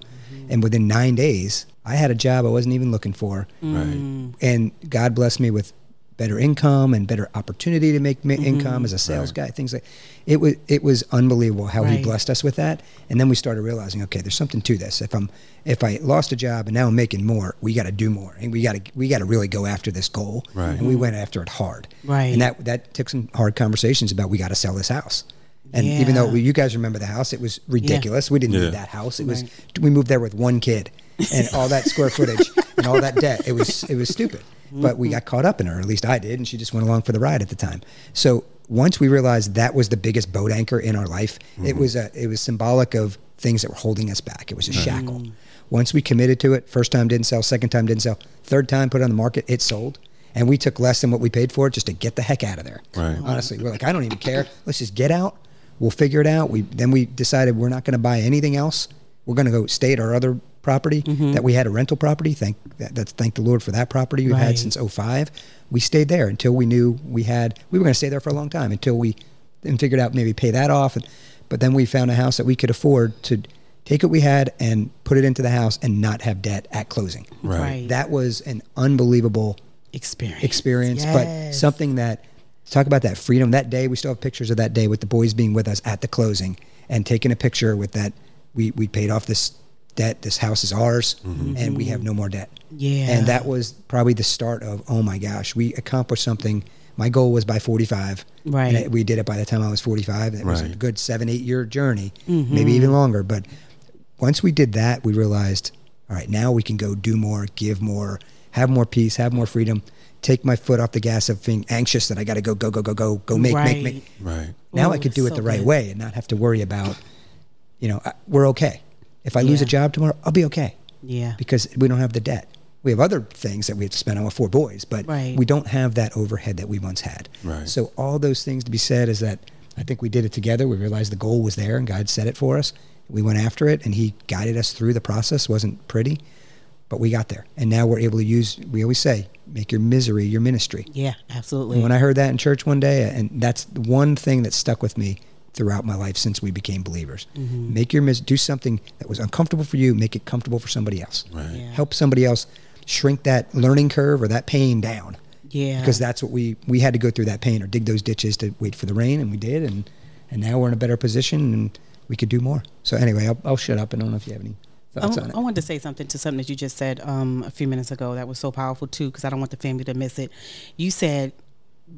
And within nine days, I had a job I wasn't even looking for, Right. and God blessed me with better income and better opportunity to make ma- mm-hmm. income as a sales Right. guy. Things like it was it was unbelievable how He blessed us with that. And then we started realizing, okay, there's something to this. If I'm if I lost a job and now I'm making more, we got to do more, and we got to we got to really go after this goal. Right. And we went after it hard. Right. And that that took some hard conversations about we got to sell this house. And even though you guys remember the house, it was ridiculous. We didn't Yeah. need that house. It was we moved there with one kid and all that square footage and all that debt. It was it was stupid. But we got caught up in her, at least I did, and she just went along for the ride at the time. So once we realized that was the biggest boat anchor in our life, it mm-hmm. was a it was symbolic of things that were holding us back. It was a shackle. Once we committed to it, first time didn't sell, second time didn't sell, third time put it on the market, it sold. And we took less than what we paid for it just to get the heck out of there. Right. Honestly, we're like, I don't even care. Let's just get out. We'll figure it out. We then we decided we're not going to buy anything else. We're going to go stay at our other property mm-hmm. that we had a rental property. Thank that, that's thank the Lord for that property we've Right. had since 05. We stayed there until we knew we had we were going to stay there for a long time until we then figured out maybe pay that off. And, but then we found a house that we could afford to take what we had and put it into the house and not have debt at closing. Right. That was an unbelievable experience. experience, but something that talk about that freedom. That day, we still have pictures of that day with the boys being with us at the closing and taking a picture with that. We we paid off this debt. This house is ours, mm-hmm. and we have no more debt. Yeah. and that was probably the start of oh my gosh, we accomplished something. My goal was by 45. Right. It- we did it by the time I was 45. It was a good seven, eight year journey, mm-hmm. maybe even longer. But once we did that, we realized, all right, now we can go do more, give more, have more peace, have more freedom, take my foot off the gas of being anxious that I got to go, go, go, go, go, go, make, make, make. Right. Now I could do it so the right good. way and not have to worry about, you know, we're okay. If I lose a job tomorrow, I'll be okay Yeah. because we don't have the debt. We have other things that we have to spend on with four boys, but Right. we don't have that overhead that we once had. Right. So all those things to be said is that I think we did it together. We realized the goal was there and God set it for us. We went after it, and he guided us through the process. wasn't pretty, but we got there, and now we're able to use. We always say, make your misery your ministry. Yeah, absolutely. And when I heard that in church one day, and that's one thing that stuck with me throughout my life since we became believers. Mm-hmm. Make your mis- do something that was uncomfortable for you, make it comfortable for somebody else. Right. Yeah. Help somebody else shrink that learning curve or that pain down. yeah. Because that's what we we had to go through that pain or dig those ditches to wait for the rain, and we did, and and now we're in a better position and we could do more. So anyway, I'll, I'll shut up. I don't know if you have any I, thoughts on it. I wanted to say something to something that you just said um, a few minutes ago that was so powerful too, because I don't want the family to miss it. You said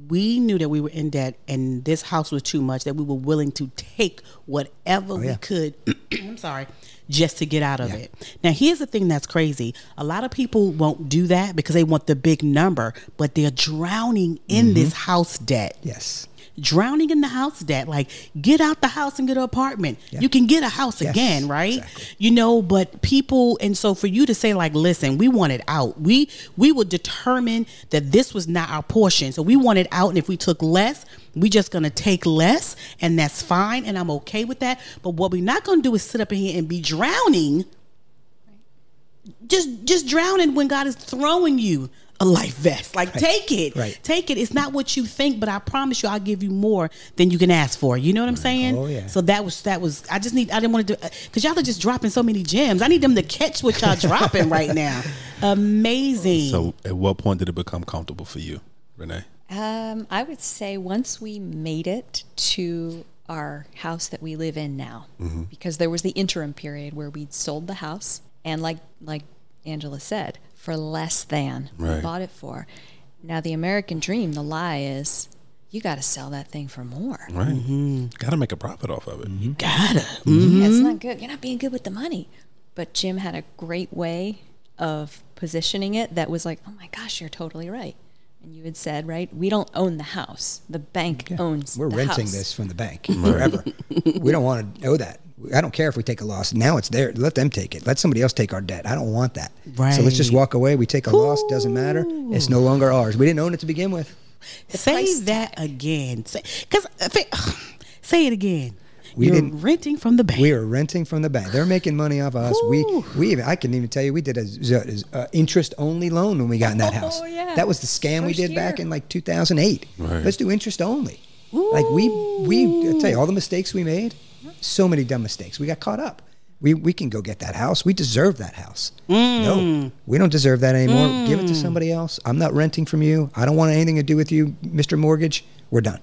we knew that we were in debt and this house was too much that we were willing to take whatever we Oh, yeah. could. I'm sorry. Just to get out of Yeah. it. Now, here's the thing that's crazy. A lot of people won't do that because they want the big number, but they're drowning in Mm-hmm. this house debt yes. Drowning in the house debt. Like, get out the house and get an apartment. Yeah. You can get a house Yes, again, right? exactly. You know, but people, and so for you to say, like, listen, we want it out. We we were determine that this was not our portion, so we want it out. And if we took less, we just gonna take less, and that's fine, and I'm okay with that. But what we're not gonna do is sit up in here and be drowning. Just just drowning when God is throwing you a life vest. Like take it. Right. Take it. It's not what you think, but I promise you I'll give you more than you can ask for. You know what I'm saying? Oh, yeah. So that was that was I just need I didn't want to do because y'all are just dropping so many gems. I need them to catch what y'all dropping right now. Amazing. So, at what point did it become comfortable for you, Renee? Um, I would say once we made it to our house that we live in now, because there was the interim period where we'd sold the house, and like like Angela said, for less than we Right. bought it for. Now the American dream, the lie is, you got to sell that thing for more. Right. Mm-hmm. Got to make a profit off of it. You gotta. Yeah, it's not good. You're not being good with the money. But Jim had a great way of positioning it that was like, oh my gosh, you're totally right. And you had said, right, we don't own the house. The bank owns We're the renting house. this from the bank forever. we don't want to know that. I don't care if we take a loss. Now it's there. Let them take it. Let somebody else take our debt. I don't want that. Right. So let's just walk away. We take a loss. Doesn't matter. It's no longer ours. We didn't own it to begin with. Say price that again. Say because uh, say it again. We You're didn't- renting from the bank. We are renting from the bank. They're making money off of us. We we even I can even tell you we did a, a, interest only loan when we got in that oh, house. Oh, yeah. That was the scam we First did back in like 2008. Right. Let's do interest only. Like we we I tell you all the mistakes we made. So many dumb mistakes. We got caught up. We we can go get that house. We deserve that house. No, mm. we don't deserve that anymore. Mm. Give it to somebody else. I'm not renting from you. I don't want anything to do with you, Mr. Mortgage. We're done.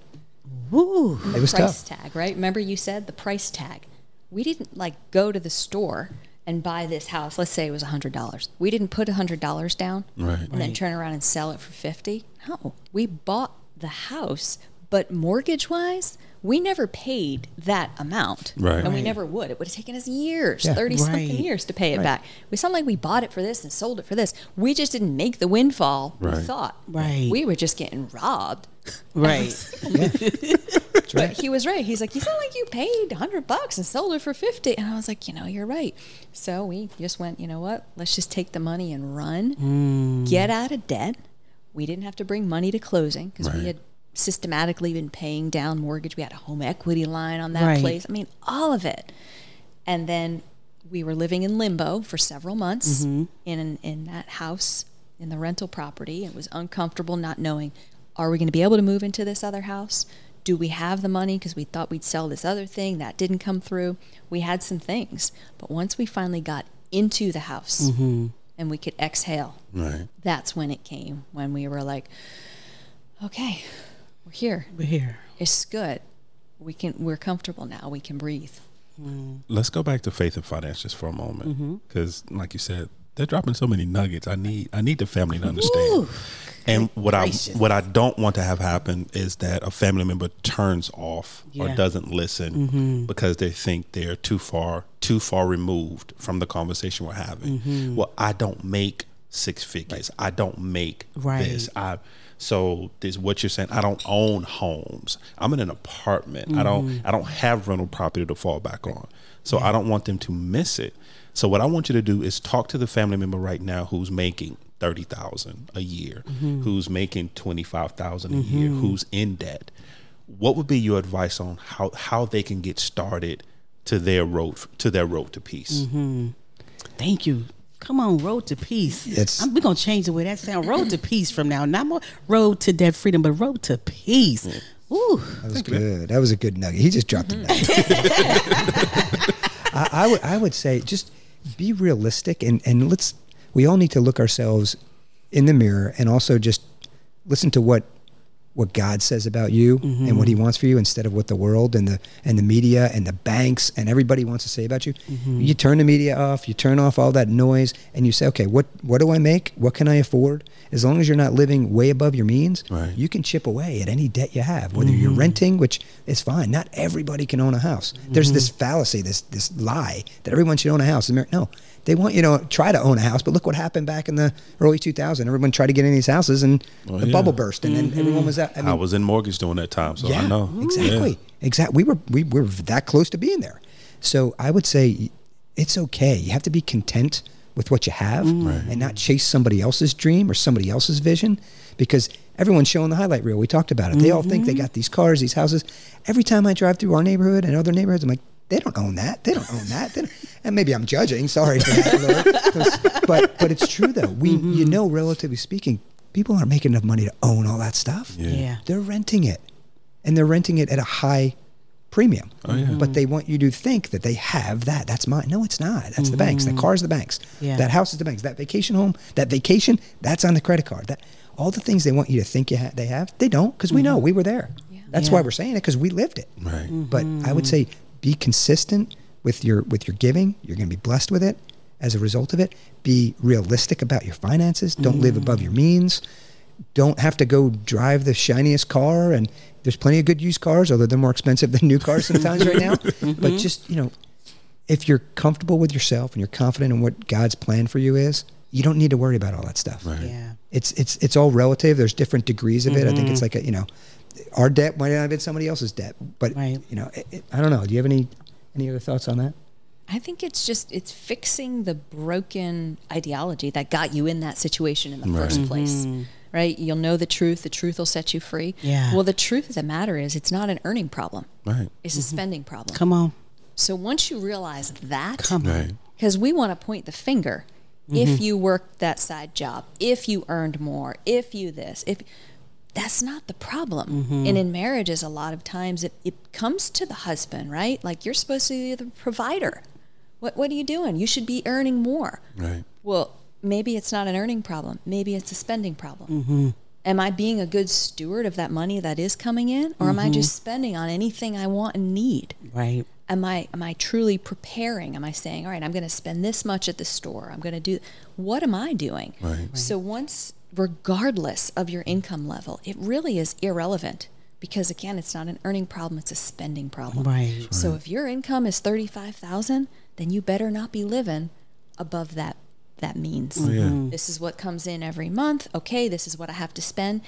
Woo. It was price tough. tag, right? Remember you said the price tag. We didn't like go to the store and buy this house. Let's say it was hundred dollars. We didn't put hundred dollars down Right. and then turn around and sell it for fifty. No, we bought the house, but mortgage wise, we never paid that amount, Right. And we never would. It would have taken us years, Yeah. thirty Right. something years, to pay it back. We sound like we bought it for this and sold it for this. We just didn't make the windfall we thought. Right. We were just getting robbed. Right. That's. But he was right. He's like, you sound like you paid hundred bucks and sold it for fifty. And I was like, you know, you're right. So we just went, you know what? Let's just take the money and run, mm. get out of debt. We didn't have to bring money to closing because Right. we had systematically been paying down mortgage. We had a home equity line on that Right. place. I mean, all of it. And then we were living in limbo for several months mm-hmm. in in that house in the rental property. It was uncomfortable not knowing are we going to be able to move into this other house? Do we have the money because we thought we'd sell this other thing that didn't come through? We had some things, but once we finally got into the house mm-hmm. and we could exhale, Right. that's when it came when we were like, okay, we're here. We're here. It's good. We can we're comfortable now. We can breathe. Mm-hmm. Let's go back to faith and finances for a moment, mm-hmm. because, like you said, they're dropping so many nuggets. I need I need the family to understand. And what gracious. I what I don't want to have happen is that a family member turns off or doesn't listen mm-hmm. because they think they're too far too far removed from the conversation we're having. Well, I don't make six figures. I don't make Right. this. I so this what you're saying. I don't own homes. I'm in an apartment. I don't mm-hmm. I don't have rental property to fall back on. So I don't want them to miss it. So what I want you to do is talk to the family member right now who's making thirty thousand a year, mm-hmm. who's making twenty five thousand a mm-hmm. year, who's in debt. What would be your advice on how how they can get started to their road to their road to peace. Thank you. Come on, road to peace. It's- I'm, we're gonna change the way that sound. Road to peace from now. Not more road to debt freedom, but road to peace. Mm. Ooh, That was good. That was a good nugget. He just dropped a mm-hmm. nugget. I, I would I would say just be realistic and and let's we all need to look ourselves in the mirror and also just listen to what what God says about you and what mm-hmm. He wants for you instead of what the world and the and the media and the banks and everybody wants to say about you. Mm-hmm. You turn the media off, you turn off all that noise, and you say, okay, what what do I make? What can I afford? As long as you're not living way above your means, Right. you can chip away at any debt you have, whether you're mm-hmm. renting, which is fine. Not everybody can own a house. There's this fallacy, this this lie that everyone should own a house. No, they want you to try to own a house, but look what happened back in the early 2000s. Everyone tried to get in these houses, and Oh, the yeah. bubble burst, and then mm-hmm. everyone was out. I I, was in mortgage during that time, so yeah, I know exactly, exactly. We were we were that close to being there. So I would say it's okay. You have to be content with what you have mm. and not chase somebody else's dream or somebody else's vision because everyone's showing the highlight reel. We talked about it. They all think they mm-hmm. got these cars, these houses. Every time I drive through our neighborhood and other neighborhoods, I'm like, they don't own that. They don't own that. They don't- And maybe I'm judging. Sorry for that, Lord. 'Cause- But but it's true though. We mm-hmm. you know, relatively speaking, people aren't making enough money to own all that stuff. Yeah. yeah. They're renting it, and they're renting it at a high premium. Oh, yeah. But they want you to think that they have that. That's mine. No, it's not. That's the banks. That mm-hmm. car's the banks. Yeah. That house is the banks. That vacation home, that vacation, that's on the credit card. That all the things they want you to think you ha- they have, they don't because we mm-hmm. know we were there. That's Yeah. why we're saying it because we lived it. Right. But I would say be consistent with your with your giving. You're going to be blessed with it. As a result of it, be realistic about your finances. Don't live mm. above your means. Don't have to go drive the shiniest car. And there's plenty of good used cars, although they're more expensive than new cars sometimes right now. Mm-hmm. But just you know, if you're comfortable with yourself and you're confident in what God's plan for you is, you don't need to worry about all that stuff Right. Yeah. it's it's it's all relative. There's different degrees of it. I think it's mm-hmm. like a you know, our debt might not have been somebody else's debt, but Right. you know, it, it- I don't know. Do you have any any other thoughts on that? I think it's just it's fixing the broken ideology that got you in that situation in the first place. Mm-hmm. Right? You'll know the truth, the truth will set you free. Yeah. Well, the truth of the matter is it's not an earning problem. Right. It's a mm-hmm. spending problem. Come on. So once you realize that, Come on. Because we want to point the finger if mm-hmm. you worked that side job if you earned more if you this if that's not the problem mm-hmm. and in marriages a lot of times it, it comes to the husband right like you're supposed to be the provider what, what are you doing you should be earning more Right. well maybe it's not an earning problem maybe it's a spending problem mm-hmm. am i being a good steward of that money that is coming in or am i mm-hmm. just spending on anything i want and need Right. am I am I truly preparing? Am I saying, all right, I'm going to spend this much at the store. I'm going to do what am I doing? Right. So once regardless of your income level, it really is irrelevant because again, it's not an earning problem, it's a spending problem. Right. So if your income is 35,000, then you better not be living above that that means. Oh, yeah. Mm-hmm. This is what comes in every month. Okay, this is what I have to spend.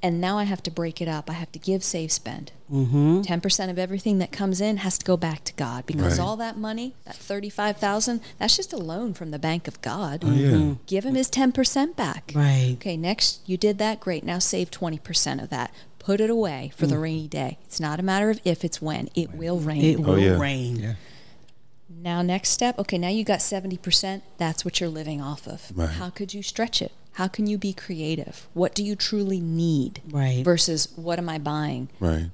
And now I have to break it up. I have to give, save, spend. Mm-hmm. 10% of everything that comes in has to go back to God because Right. all that money, that 35,000, that's just a loan from the bank of God. Oh, yeah. Give him his 10% back. Right. Okay, next you did that, great. Now save 20% of that. Put it away for Mm. the rainy day. It's not a matter of if, it's when. It will rain. It will yeah. rain. Now, next step, okay, now you got 70%. That's what you're living off of. Right. How could you stretch it? How can you be creative? What do you truly need? Right. Versus what am I buying? Right.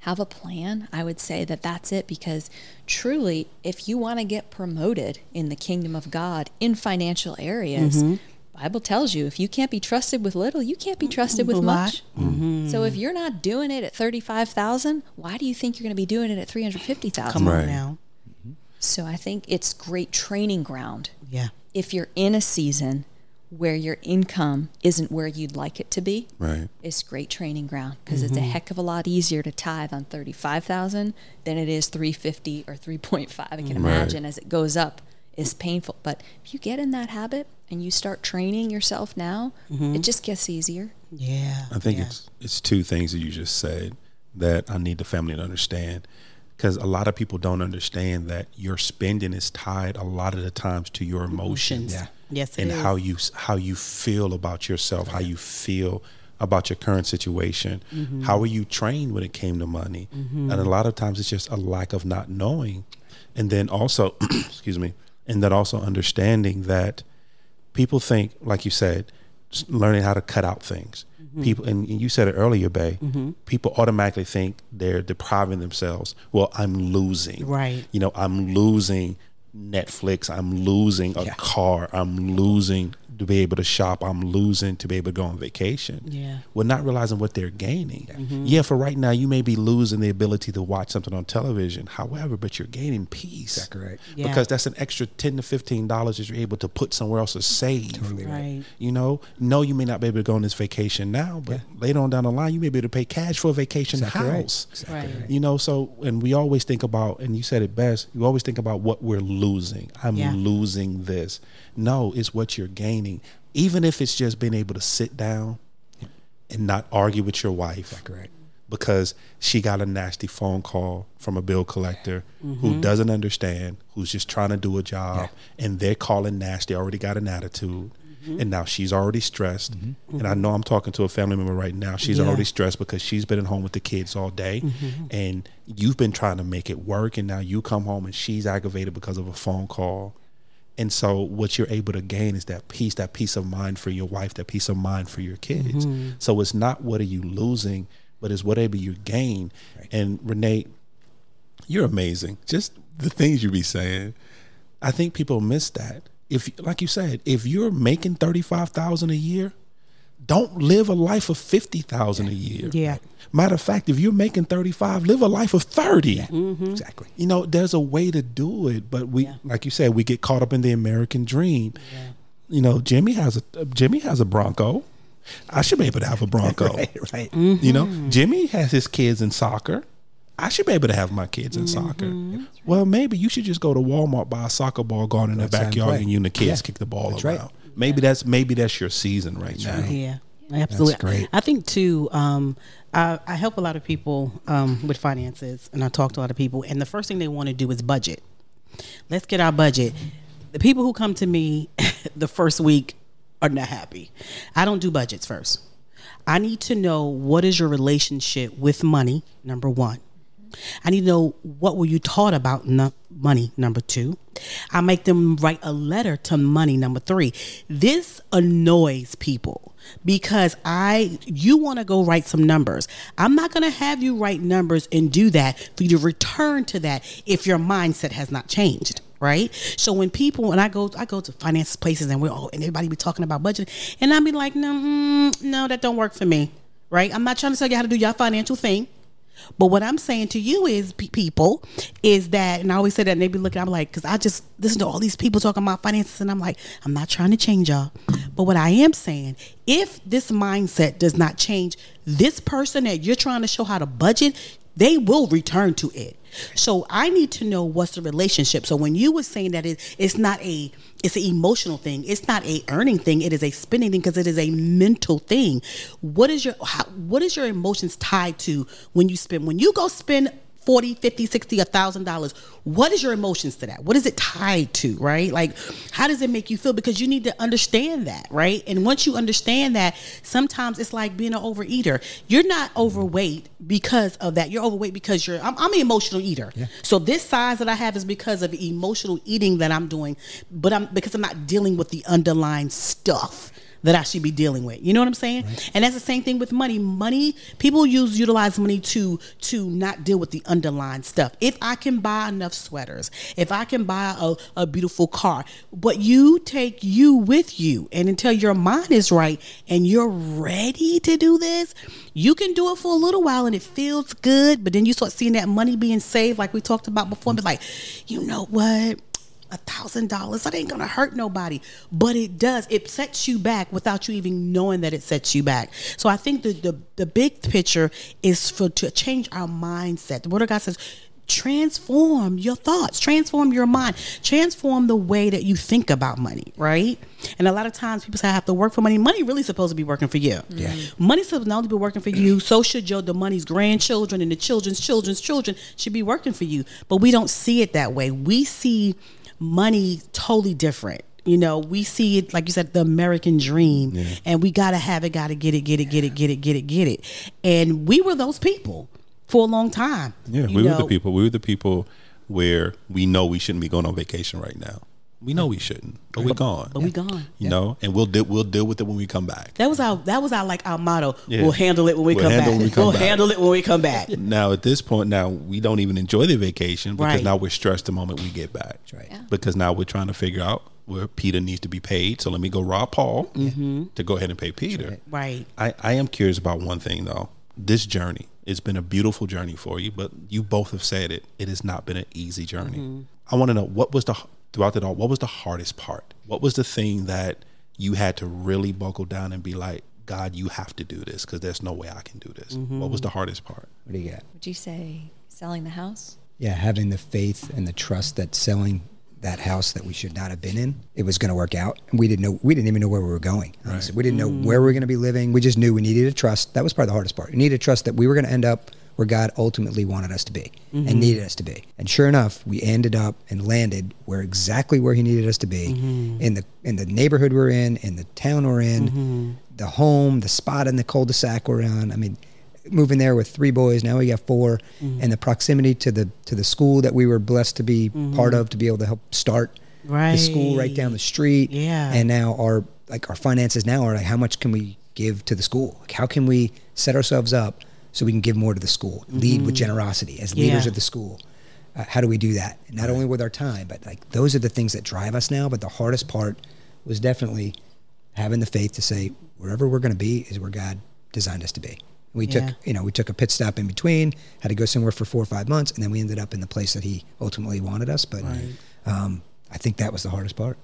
Have a plan. I would say that that's it because truly, if you want to get promoted in the kingdom of God in financial areas, Mm-hmm. Bible tells you if you can't be trusted with little, you can't be trusted with A lot. Mm-hmm. much. So if you're not doing it at 35,000, why do you think you're going to be doing it at 350,000? Come Right. now. So I think it's great training ground Yeah. if you're in a season where your income isn't where you'd like it to be. Right. It's great training ground because it's a mm-hmm. heck of a lot easier to tithe on 35,000 than it is 350 or 3.5. I can imagine as it goes up is painful. But if you get in that habit and you start training yourself now, mm-hmm. it just gets easier. Yeah. I think yeah. it's it's two things that you just said that I need the family to understand because a lot of people don't understand that your spending is tied a lot of the times to your emotions. Yeah. Yes, it and is. how you how you feel about yourself, how you feel about your current situation. Mm-hmm. How were you trained when it came to money? Mm-hmm. And a lot of times it's just a lack of not knowing and then also, excuse me, and then also understanding that people think, like you said, learning how to cut out things. Mm-hmm. People, and you said it earlier, Bay. Mm-hmm. People automatically think they're depriving themselves. Well, I'm losing. Right. You know, I'm losing Netflix. I'm losing a Yeah. car. I'm losing to be able to shop. I'm losing to be able to go on vacation. Yeah. We're not realizing what they're gaining. Mm-hmm. Yeah, for right now, you may be losing the ability to watch something on television. However, but you're gaining peace. Exactly right. Yeah. Because that's an extra ten to fifteen dollars that you're able to put somewhere else to save. Totally right. Right. You know, no, you may not be able to go on this vacation now, but later on down the line, you may be able to pay cash for a vacation Exactly right. house. Exactly Right. right. You know, so and we always think about, and you said it best. You always think about what we're losing. I'm Yeah. losing this. No, it's what you're gaining. Even if it's just being able to sit down and not argue with your wife Correct. because she got a nasty phone call from a bill collector who mm-hmm. doesn't understand, who's just trying to do a job, and they're calling nasty, already got an attitude. Mm-hmm. And now she's already stressed. Mm-hmm. And I know I'm talking to a family member right now. She's Yeah. already stressed because she's been at home with the kids all day. And you've been trying to make it work. And now you come home and she's aggravated because of a phone call. And so what you're able to gain is that peace, that peace of mind for your wife, that peace of mind for your kids. Mm-hmm. So it's not what are you losing, but it's whatever you gain. And Renee, you're amazing. Just the things you be saying. I think people miss that. If like you said, if you're making thirty five thousand a year, don't live a life of fifty thousand a year. Yeah. Matter of fact, if you're making thirty five, live a life of 30 mm-hmm. Exactly. you know there's a way to do it but we Yeah. like you said we get caught up in the american dream Yeah. you know jimmy has a jimmy has a bronco i should be able to have a bronco Right. Right. you know mm-hmm. jimmy has his kids in soccer i should be able to have my kids in mm-hmm. soccer well maybe you should just go to walmart buy a soccer ball go out in the backyard play. and you and the kids Yeah. kick the ball That's around right. Maybe that's maybe that's your season right now Yeah, absolutely. That's great. I think too. Um, I, I help a lot of people um, with finances, and I talk to a lot of people, and the first thing they want to do is budget. Let's get our budget. The people who come to me the first week are not happy. I don't do budgets first. I need to know what is your relationship with money. Number one. I need to know what were you taught about money. Number two, I make them write a letter to money. Number three, this annoys people because I you want to go write some numbers. I'm not going to have you write numbers and do that for you to return to that if your mindset has not changed. Right. So when people and I go I go to finance places and we're all and everybody be talking about budget and I be like no mm, no that don't work for me. Right. I'm not trying to tell you how to do your financial thing. But what I'm saying to you is, pe- people, is that, and I always say that, and they be looking, I'm like, because I just listen to all these people talking about finances, and I'm like, I'm not trying to change y'all. But what I am saying, if this mindset does not change, this person that you're trying to show how to budget, they will return to it. So I need to know what's the relationship. So when you were saying that it, it's not a it's an emotional thing. It's not a earning thing. It is a spending thing because it is a mental thing. What is your how, what is your emotions tied to when you spend when you go spend 40 50 60 a thousand dollars. What is your emotions to that? What is it tied to right? Like how does it make you feel? Because you need to understand that right? And once you understand that sometimes it's like being an overeater. You're not overweight because of that. You're overweight because you're i'm, I'm an emotional eater. So this size that i have is because of emotional eating that i'm doing but i'm because i'm not dealing with the underlying stuff that I should be dealing with. You know what I'm saying? And that's the same thing with money. Money, people use utilize money to to not deal with the underlying stuff. If I can buy enough sweaters, if I can buy a, a beautiful car, but you take you with you and until your mind is right and you're ready to do this, you can do it for a little while and it feels good, but then you start seeing that money being saved like we talked about before and be like, you know what? A thousand dollars. That ain't gonna hurt nobody. But it does it sets you back without you even knowing that it sets you back. So i think the the, the big picture is for to change our mindset. The word of god says transform your thoughts transform your mind transform the way that you think about money right and a lot of times people say i have to work for money. Money really supposed to be working for you. Yeah. Mm-hmm. money's supposed not only be working for you so should your the money's grandchildren and the children's children's children should be working for you. But we don't see it that way. We see money totally different. You know we see it like you said the american dream. And we gotta have it gotta get it get it get it get it get it get it. And we were those people for a long time. Yeah, you we were the people. We were the people where we know we shouldn't be going on vacation right now. We know we shouldn't, but we're gone. But we gone. You know, and we'll deal we'll deal with it when we come back. That was our that was our like our motto. Yeah. We'll handle it when we We'll come back. when we come we'll back. handle it when we come back. Now at this point, now we don't even enjoy the vacation because Right. now we're stressed the moment we get back. That's right. Yeah. Because now we're trying to figure out where Peter needs to be paid. So let me go rob Paul mm-hmm. to go ahead and pay Peter. Right. I, I am curious about one thing though. This journey, it's been a beautiful journey for you, but you both have said it. It has not been an easy journey. Mm-hmm. I want to know what was the throughout it all. What was the hardest part? What was the thing that you had to really buckle down and be like, God, you have to do this because there's no way I can do this. What was the mm-hmm. hardest part? What do you got? Would you say selling the house? Yeah, having the faith and the trust that selling that house that we should not have been in, it was going to work out. And we didn't know, we didn't even know where we were going. honestly. We didn't know mm. where we were going to be living. We just knew we needed to trust. That was probably the hardest part. We needed to trust that we were going to end up where God ultimately wanted us to be and mm-hmm. needed us to be. And sure enough, we ended up and landed where exactly where He needed us to be mm-hmm. in the in the neighborhood we're in, in the town we're in, mm-hmm. the home, the spot in the cul-de-sac we're on. I mean, moving there with three boys now we got 4 and the proximity to the to the school that we were blessed to be part of to be able to help start the school right. down the street. Yeah. and now our like our finances now are like how much can we give to the school? Like how can we set ourselves up so we can give more to the school lead with generosity. As leaders Yeah. of the school uh, how do we do that? Not only with our time but like those are the things that drive us now but the hardest part was definitely having the faith to say wherever we're going to be is where god designed us to be. We Yeah. took you know we took a pit stop in between had to go somewhere for four or five months and then we ended up in the place that he ultimately wanted us but um, i think that was the hardest part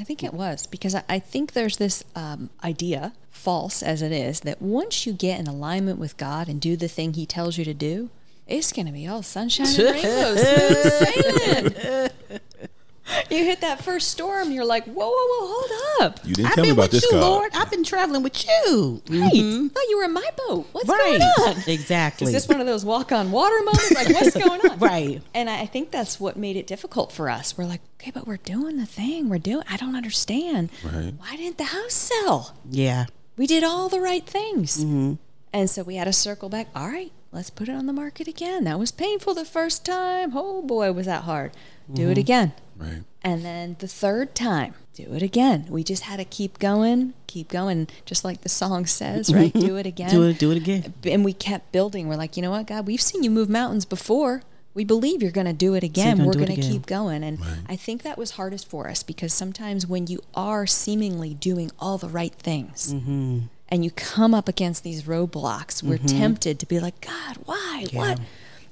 I think it was because I, I think there's this um, idea, false as it is, that once you get in alignment with God and do the thing He tells you to do, it's going to be all sunshine and rainbows, smooth sailing. You hit that first storm, you're like, whoa, whoa, whoa, hold up. You didn't I've tell me been about with this you, God. Lord. I've been traveling with you. Right. Mm-hmm. Thought you were in my boat. What's Right. going on? Exactly. Is this one of those walk on water moments? Like, what's going on? Right. And I I think that's what made it difficult for us. We're like, okay, but we're doing the thing. We're doing, I don't understand. Right. Why didn't the house sell? Yeah. We did all the right things. Mm-hmm. And so we had to circle back. All right, let's put it on the market again. That was painful the first time. Oh boy, was that hard. Do it mm-hmm. again. Right. And then the third time, do it again. We just had to keep going, keep going, just like the song says, right? do it again. Do it. Do it again. And we kept building. We're like, you know what, God, we've seen you move mountains before. We believe you're going to do it again. gonna We're going to keep going. And I think that was hardest for us because sometimes when you are seemingly doing all the right things Mm-hmm. and you come up against these roadblocks, we're tempted to be like, God, why? What?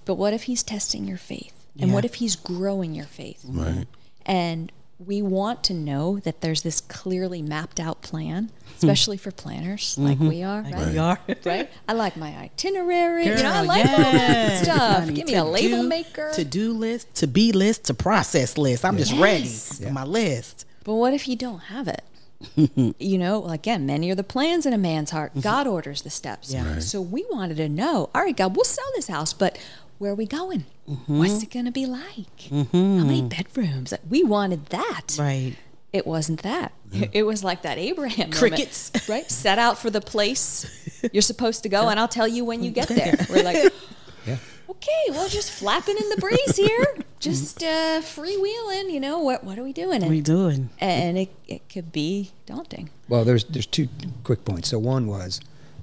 But what if He's testing your faith? And Yeah. what if He's growing your faith? Right. And we want to know that there's this clearly mapped out plan, hmm. especially for planners like mm-hmm. we are, Like right? we are. Right? I like my itinerary. you know, I Girl, like all that stuff. honey. Give me a label do- maker. To do list, to be list, to process list. I'm just ready Yes. for my list. But what if you don't have it? you know, again, many are the plans in a man's heart. Mm-hmm. God orders the steps. Yeah. Right. So we wanted to know, all right, God, we'll sell this house, but where are we going? What's it going to be like? How many bedrooms? We wanted that. Right. It wasn't that. It was like that Abraham moment, Crickets. right? Set out for the place you're supposed to go, and I'll tell you when you get there. We're like, Yeah. okay, well, just flapping in the breeze here, just uh, freewheeling. You know what? What are we doing? What And, are you doing? and it it could be daunting. Well, there's there's two quick points. So one was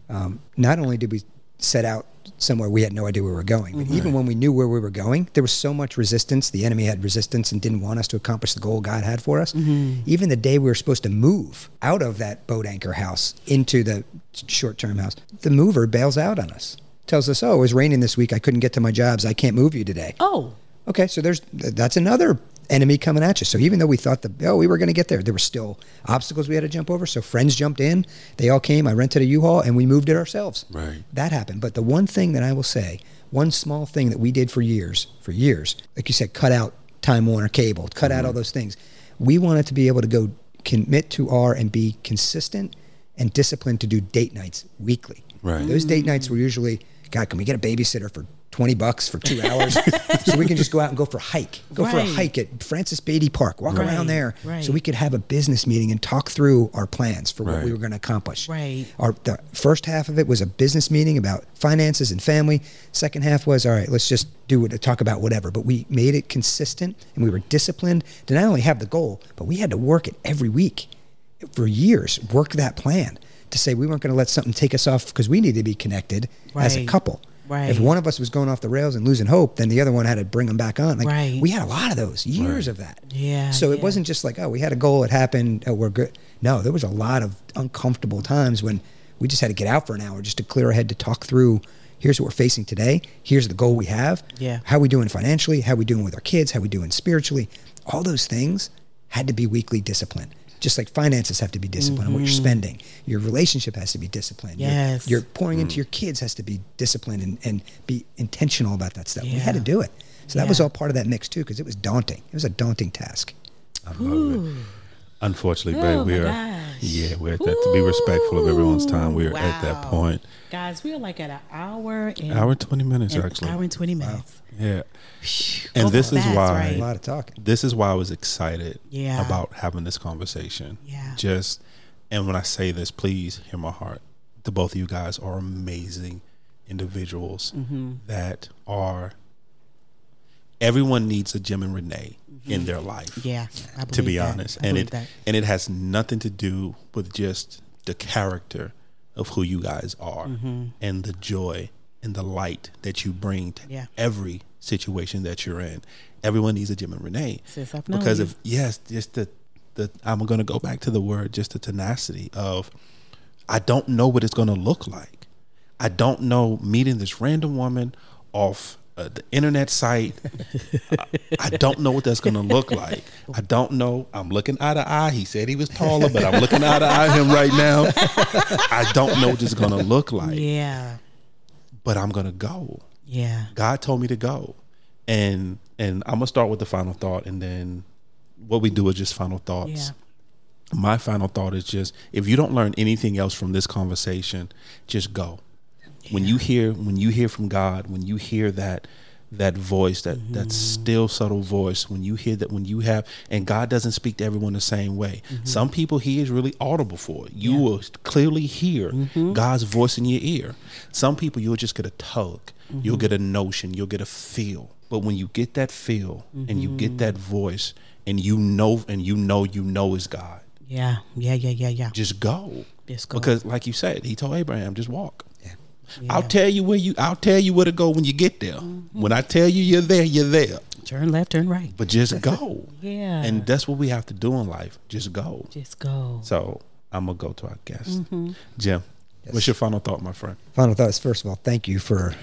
um, not only did we set out somewhere we had no idea where we were going, but mm-hmm. even when we knew where we were going, there was so much resistance. The enemy had resistance and didn't want us to accomplish the goal God had for us. Mm-hmm. Even the day we were supposed to move out of that boat anchor house into the short-term house, the mover bails out on us. Tells us, "Oh, it was raining this week. I couldn't get to my jobs. I can't move you today." Oh, Okay, so there's that's another enemy coming at you. So even though we thought that oh we were going to get there, there were still obstacles we had to jump over. So friends jumped in, they all came. I rented a U-Haul and we moved it ourselves. Right. That happened. But the one thing that I will say, one small thing that we did for years, for years, like you said, cut out Time Warner cable, cut out all mm-hmm. those things. We wanted to be able to go commit to our and be consistent and disciplined to do date nights weekly. Right. Those date mm. nights were usually, God, can we get a babysitter for 20 bucks for two hours. so we can just go out and go for a hike. Go for a hike at Francis Beatty Park. Walk Right, around there. right. So we could have a business meeting and talk through our plans for what we were going to accomplish. Right. Our the first half of it was a business meeting about finances and family. Second half was all right. Let's just do it. Talk about whatever. But we made it consistent and we were disciplined to not only have the goal, but we had to work it every week for years. Work that plan to say we weren't going to let something take us off because we needed to be connected as a couple. Right. If one of us was going off the rails and losing hope, then the other one had to bring them back on. Like Right. we had a lot of those years of that. Yeah, So it yeah. wasn't just like, oh, we had a goal, it happened, oh, we're good. No, there was a lot of uncomfortable times when we just had to get out for an hour just to clear our head to talk through. Here's what we're facing today. Here's the goal we have. Yeah. How we doing financially? How we doing with our kids? How we doing spiritually? All those things had to be weekly discipline. Just like finances have to be disciplined on what you're spending. Your relationship has to be disciplined. Your- Mm-hmm. Yes. Your, pouring into your kids has to be disciplined and, and be intentional about that stuff. We had to do it. So that was all part of that mix too, because it was daunting. It was a daunting task. I love it. Unfortunately, Oh, babe, we are. gosh. Yeah, we're at that. To be respectful of everyone's time, we are at that point. Guys, we are like at an hour and Hour and twenty minutes, an actually. hour and twenty minutes. Yeah, Phew, and go this is fast, why. A lot of talking. this is why I was excited Yeah. about having this conversation. Yeah. Just and when I say this, please hear my heart. The both of you guys are amazing individuals Mm-hmm. that are everyone needs a Jim and Renee in their life. Mm-hmm. Yeah, I To be that. honest. I And it that. and it has nothing to do with just the character of who you guys are and the joy and the light that you bring to. Yeah. every situation that you're in. Everyone needs a Jim and Renee. Sis, I've known because you. of yes, just the the I'm gonna go back to the word, just the tenacity of I don't know what it's gonna look like. I don't know meeting this random woman off uh, the internet site. I, I don't know what that's gonna look like. I don't know. I'm looking eye to eye. He said he was taller, but I'm looking eye to eye him right now. I don't know what it's gonna look like, Yeah, but I'm gonna go. yeah, God told me to go. And and I'm gonna start with the final thought and then what we do is just final thoughts. yeah. My final thought is just if you don't learn anything else from this conversation, just go. When you hear when you hear from God, when you hear that that voice, that that mm-hmm. still subtle voice, when you hear that when you have and God doesn't speak to everyone the same way. Mm-hmm. Some people he is really audible for. You will clearly hear mm-hmm. God's voice in your ear. Some people you'll just get a tug. You'll get a notion, you'll get a feel. But when you get that feel and you get that voice and you know and you know you know is God, Yeah, yeah, yeah, yeah, yeah. just go. Just go. Because like you said, he told Abraham, just walk. Yeah. I'll tell you where you I'll tell you where to go when you get there. Mm-hmm. When I tell you you're there, you're there. Turn left, turn right. But just go. Yeah. And that's what we have to do in life. Just go. Just go. So I'm gonna go to our guest. Mm-hmm. Jim, what's your final thought, my friend? Final thoughts. First of all, thank you for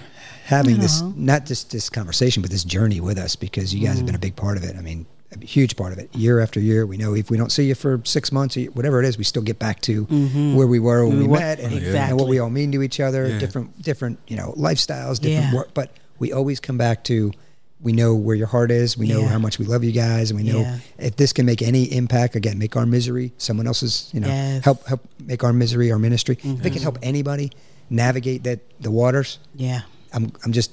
having this, not just this conversation, but this journey with us because you guys have been a big part of it. I mean, a huge part of it. Year after year, we know if we don't see you for six months, whatever it is, we still get back to mm-hmm. where we were when we mm-hmm. What- met and, and what we all mean to each other. Yeah. Different, different, you know, lifestyles, different Yeah. work, but we always come back to. We know where your heart is. We know Yeah. how much we love you guys, and we know Yeah. if this can make any impact. Again, make our misery someone else's. You know, Yes. help help make our misery our ministry. If it can mm-hmm. help anybody navigate that the waters, Yeah. I'm I'm just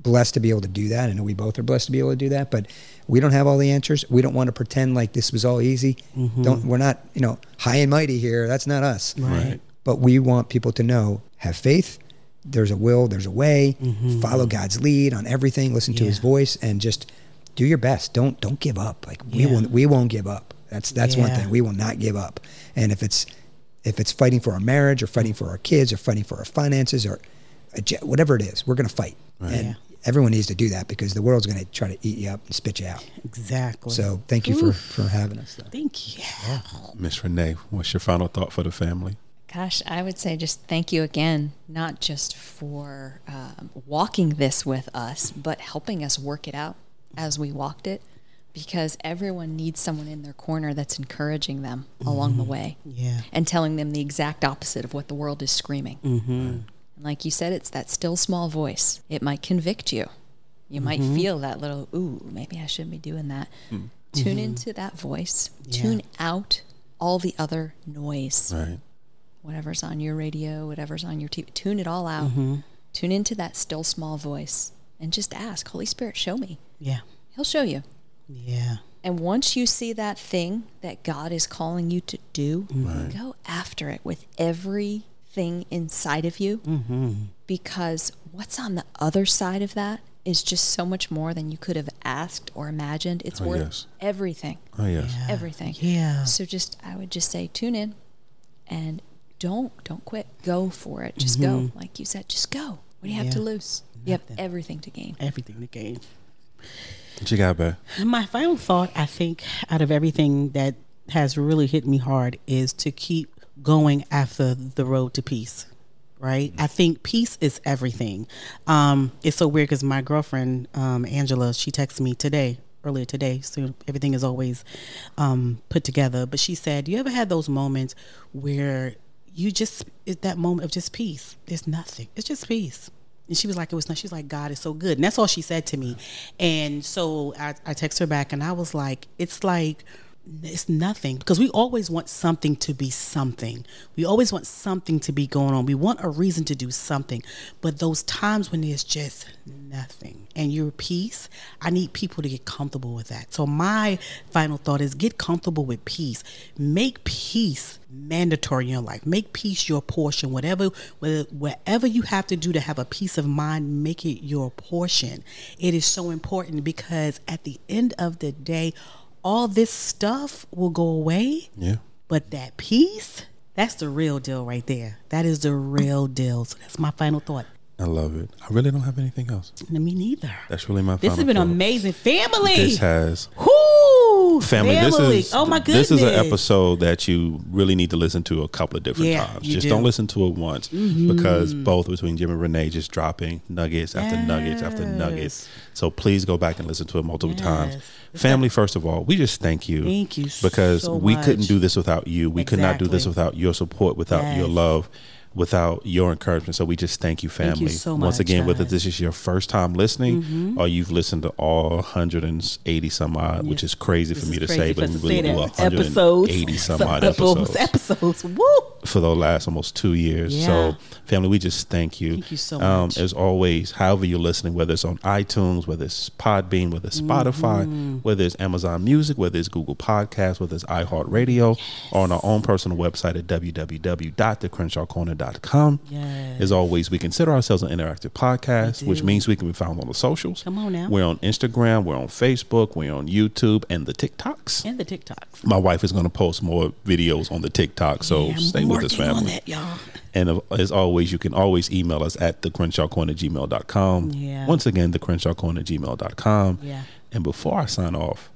blessed to be able to do that. I know we both are blessed to be able to do that, but we don't have all the answers. We don't want to pretend like this was all easy. Don't we're not, you know, high and mighty here. That's not us. Right. But we want people to know, have faith. There's a will, there's a way. Follow God's lead on everything. Listen to his Mm-hmm. Voice and just do your best. Don't don't give up. Like we Yeah. won't we won't give up. That's that's one thing. We will not give up. And if it's if it's fighting for our marriage or fighting for our kids or fighting for our finances or whatever it is, we're going to fight. And Yeah. Everyone needs to do that because the world's going to try to eat you up and spit you out. Exactly. So thank you for, for having us. Though. thank you. Yeah. Miss Renee, what's your final thought for the family? Gosh, I would say just thank you again, not just for um, walking this with us, but helping us work it out as we walked it, because everyone needs someone in their corner that's encouraging them along the way Yeah. and telling them the exact opposite of what the world is screaming. Mm-hmm. And like you said, it's that still small voice. It might convict you. You might mm-hmm. feel that little, ooh, maybe I shouldn't be doing that. Mm. Tune mm-hmm. into that voice. Yeah. Tune out all the other noise Right. whatever's on your radio, whatever's on your TV. Tune it all out. Mm-hmm. Tune into that still small voice and just ask, Holy Spirit, show me. Yeah. He'll show you. Yeah. And once you see that thing that God is calling you to do, go after it with everything inside of you. Mm-hmm. Because what's on the other side of that is just so much more than you could have asked or imagined. It's Oh, worth yes. everything. Oh yes. Yeah. Everything. Yeah. So just I would just say tune in and don't don't quit. Go for it. Just go. Mm-hmm. Like you said, just go. What do you have to Yeah. lose? You have everything to gain. Everything to gain. What you got, babe? My final thought, I think, out of everything that has really hit me hard is to keep going after the road to peace. Right? I think peace is everything. Um, it's so weird because my girlfriend, um, Angela, she texted me today, earlier today, so everything is always um, put together. But she said, You ever had those moments where you just, it's that moment of just peace? There's nothing, it's just peace. And she was like, it was not. She's like, God is so good, and that's all she said to me. And so I, I text her back, and I was like, it's like it's nothing because we always want something to be something. We always want something to be going on. We want a reason to do something. But those times when there's just nothing and your peace, I need people to get comfortable with that. So my final thought is get comfortable with peace. Make peace mandatory in your life. Make peace your portion. Whatever whatever you have to do to have a peace of mind, make it your portion. It is so important because at the end of the day, all this stuff will go away, Yeah. but that peace, that's the real deal right there. That is the real deal. So that's my final thought. I love it. I really don't have anything else. Me neither. That's really my This has been thought. amazing. Family. This has Whoo, family. This is oh my goodness. This is an episode that you really need to listen to a couple of different Yeah, times. Just do. Mm-hmm. not listen to it once because both between Jim and Renee just dropping nuggets after nuggets after nuggets. So please go back and listen to it multiple times. Yes. Family, first of all, we just thank you. Thank you because so we much. couldn't do this without you. We could not do this without your support, without your love. Without your encouragement, so we just thank you, Thank family. you so Once much, again, whether this is your first time listening mm-hmm. or you've listened to all 180 some odd, which is crazy This for me to say, but we really do that. Episodes. 180 some Some odd episodes episodes. Woo. For the last almost two years. Yeah. So, family, we just thank you. Thank you so um, much. As always, however you're listening, whether it's on iTunes, whether it's Podbean, whether it's Spotify, Mm-hmm. whether it's Amazon Music, whether it's Google Podcasts, whether it's iHeartRadio, or on our own personal website at www.thecrenshawcorner.com. Yes. As always, we consider ourselves an interactive podcast, which means we can be found on the socials. Come on now. We're on Instagram, we're on Facebook, we're on YouTube, and the TikToks. And the TikToks. My wife is going to post more videos on the TikTok, so Yeah, stay with on family. that, y'all. And uh, as always, you can always email us at the Crenshaw Corner gmail.com. Yeah. Once again, the Crenshaw Corner gmail.com. Yeah. And before I sign off,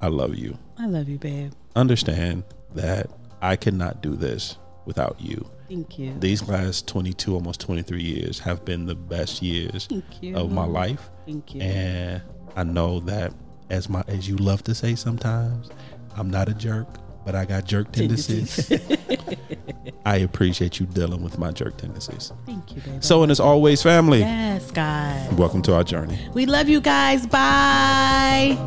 I love you. I love you, babe. Understand that I cannot do this without you. Thank you. These last 22, almost 23 years have been the best years of my life. Thank you. And I know that as my as you love to say sometimes, I'm not a jerk, but I got jerk tendencies. I appreciate you dealing with my jerk tendencies. Thank you, baby. So, and as always, family. Yes, guys. Welcome to our journey. We love you guys. Bye.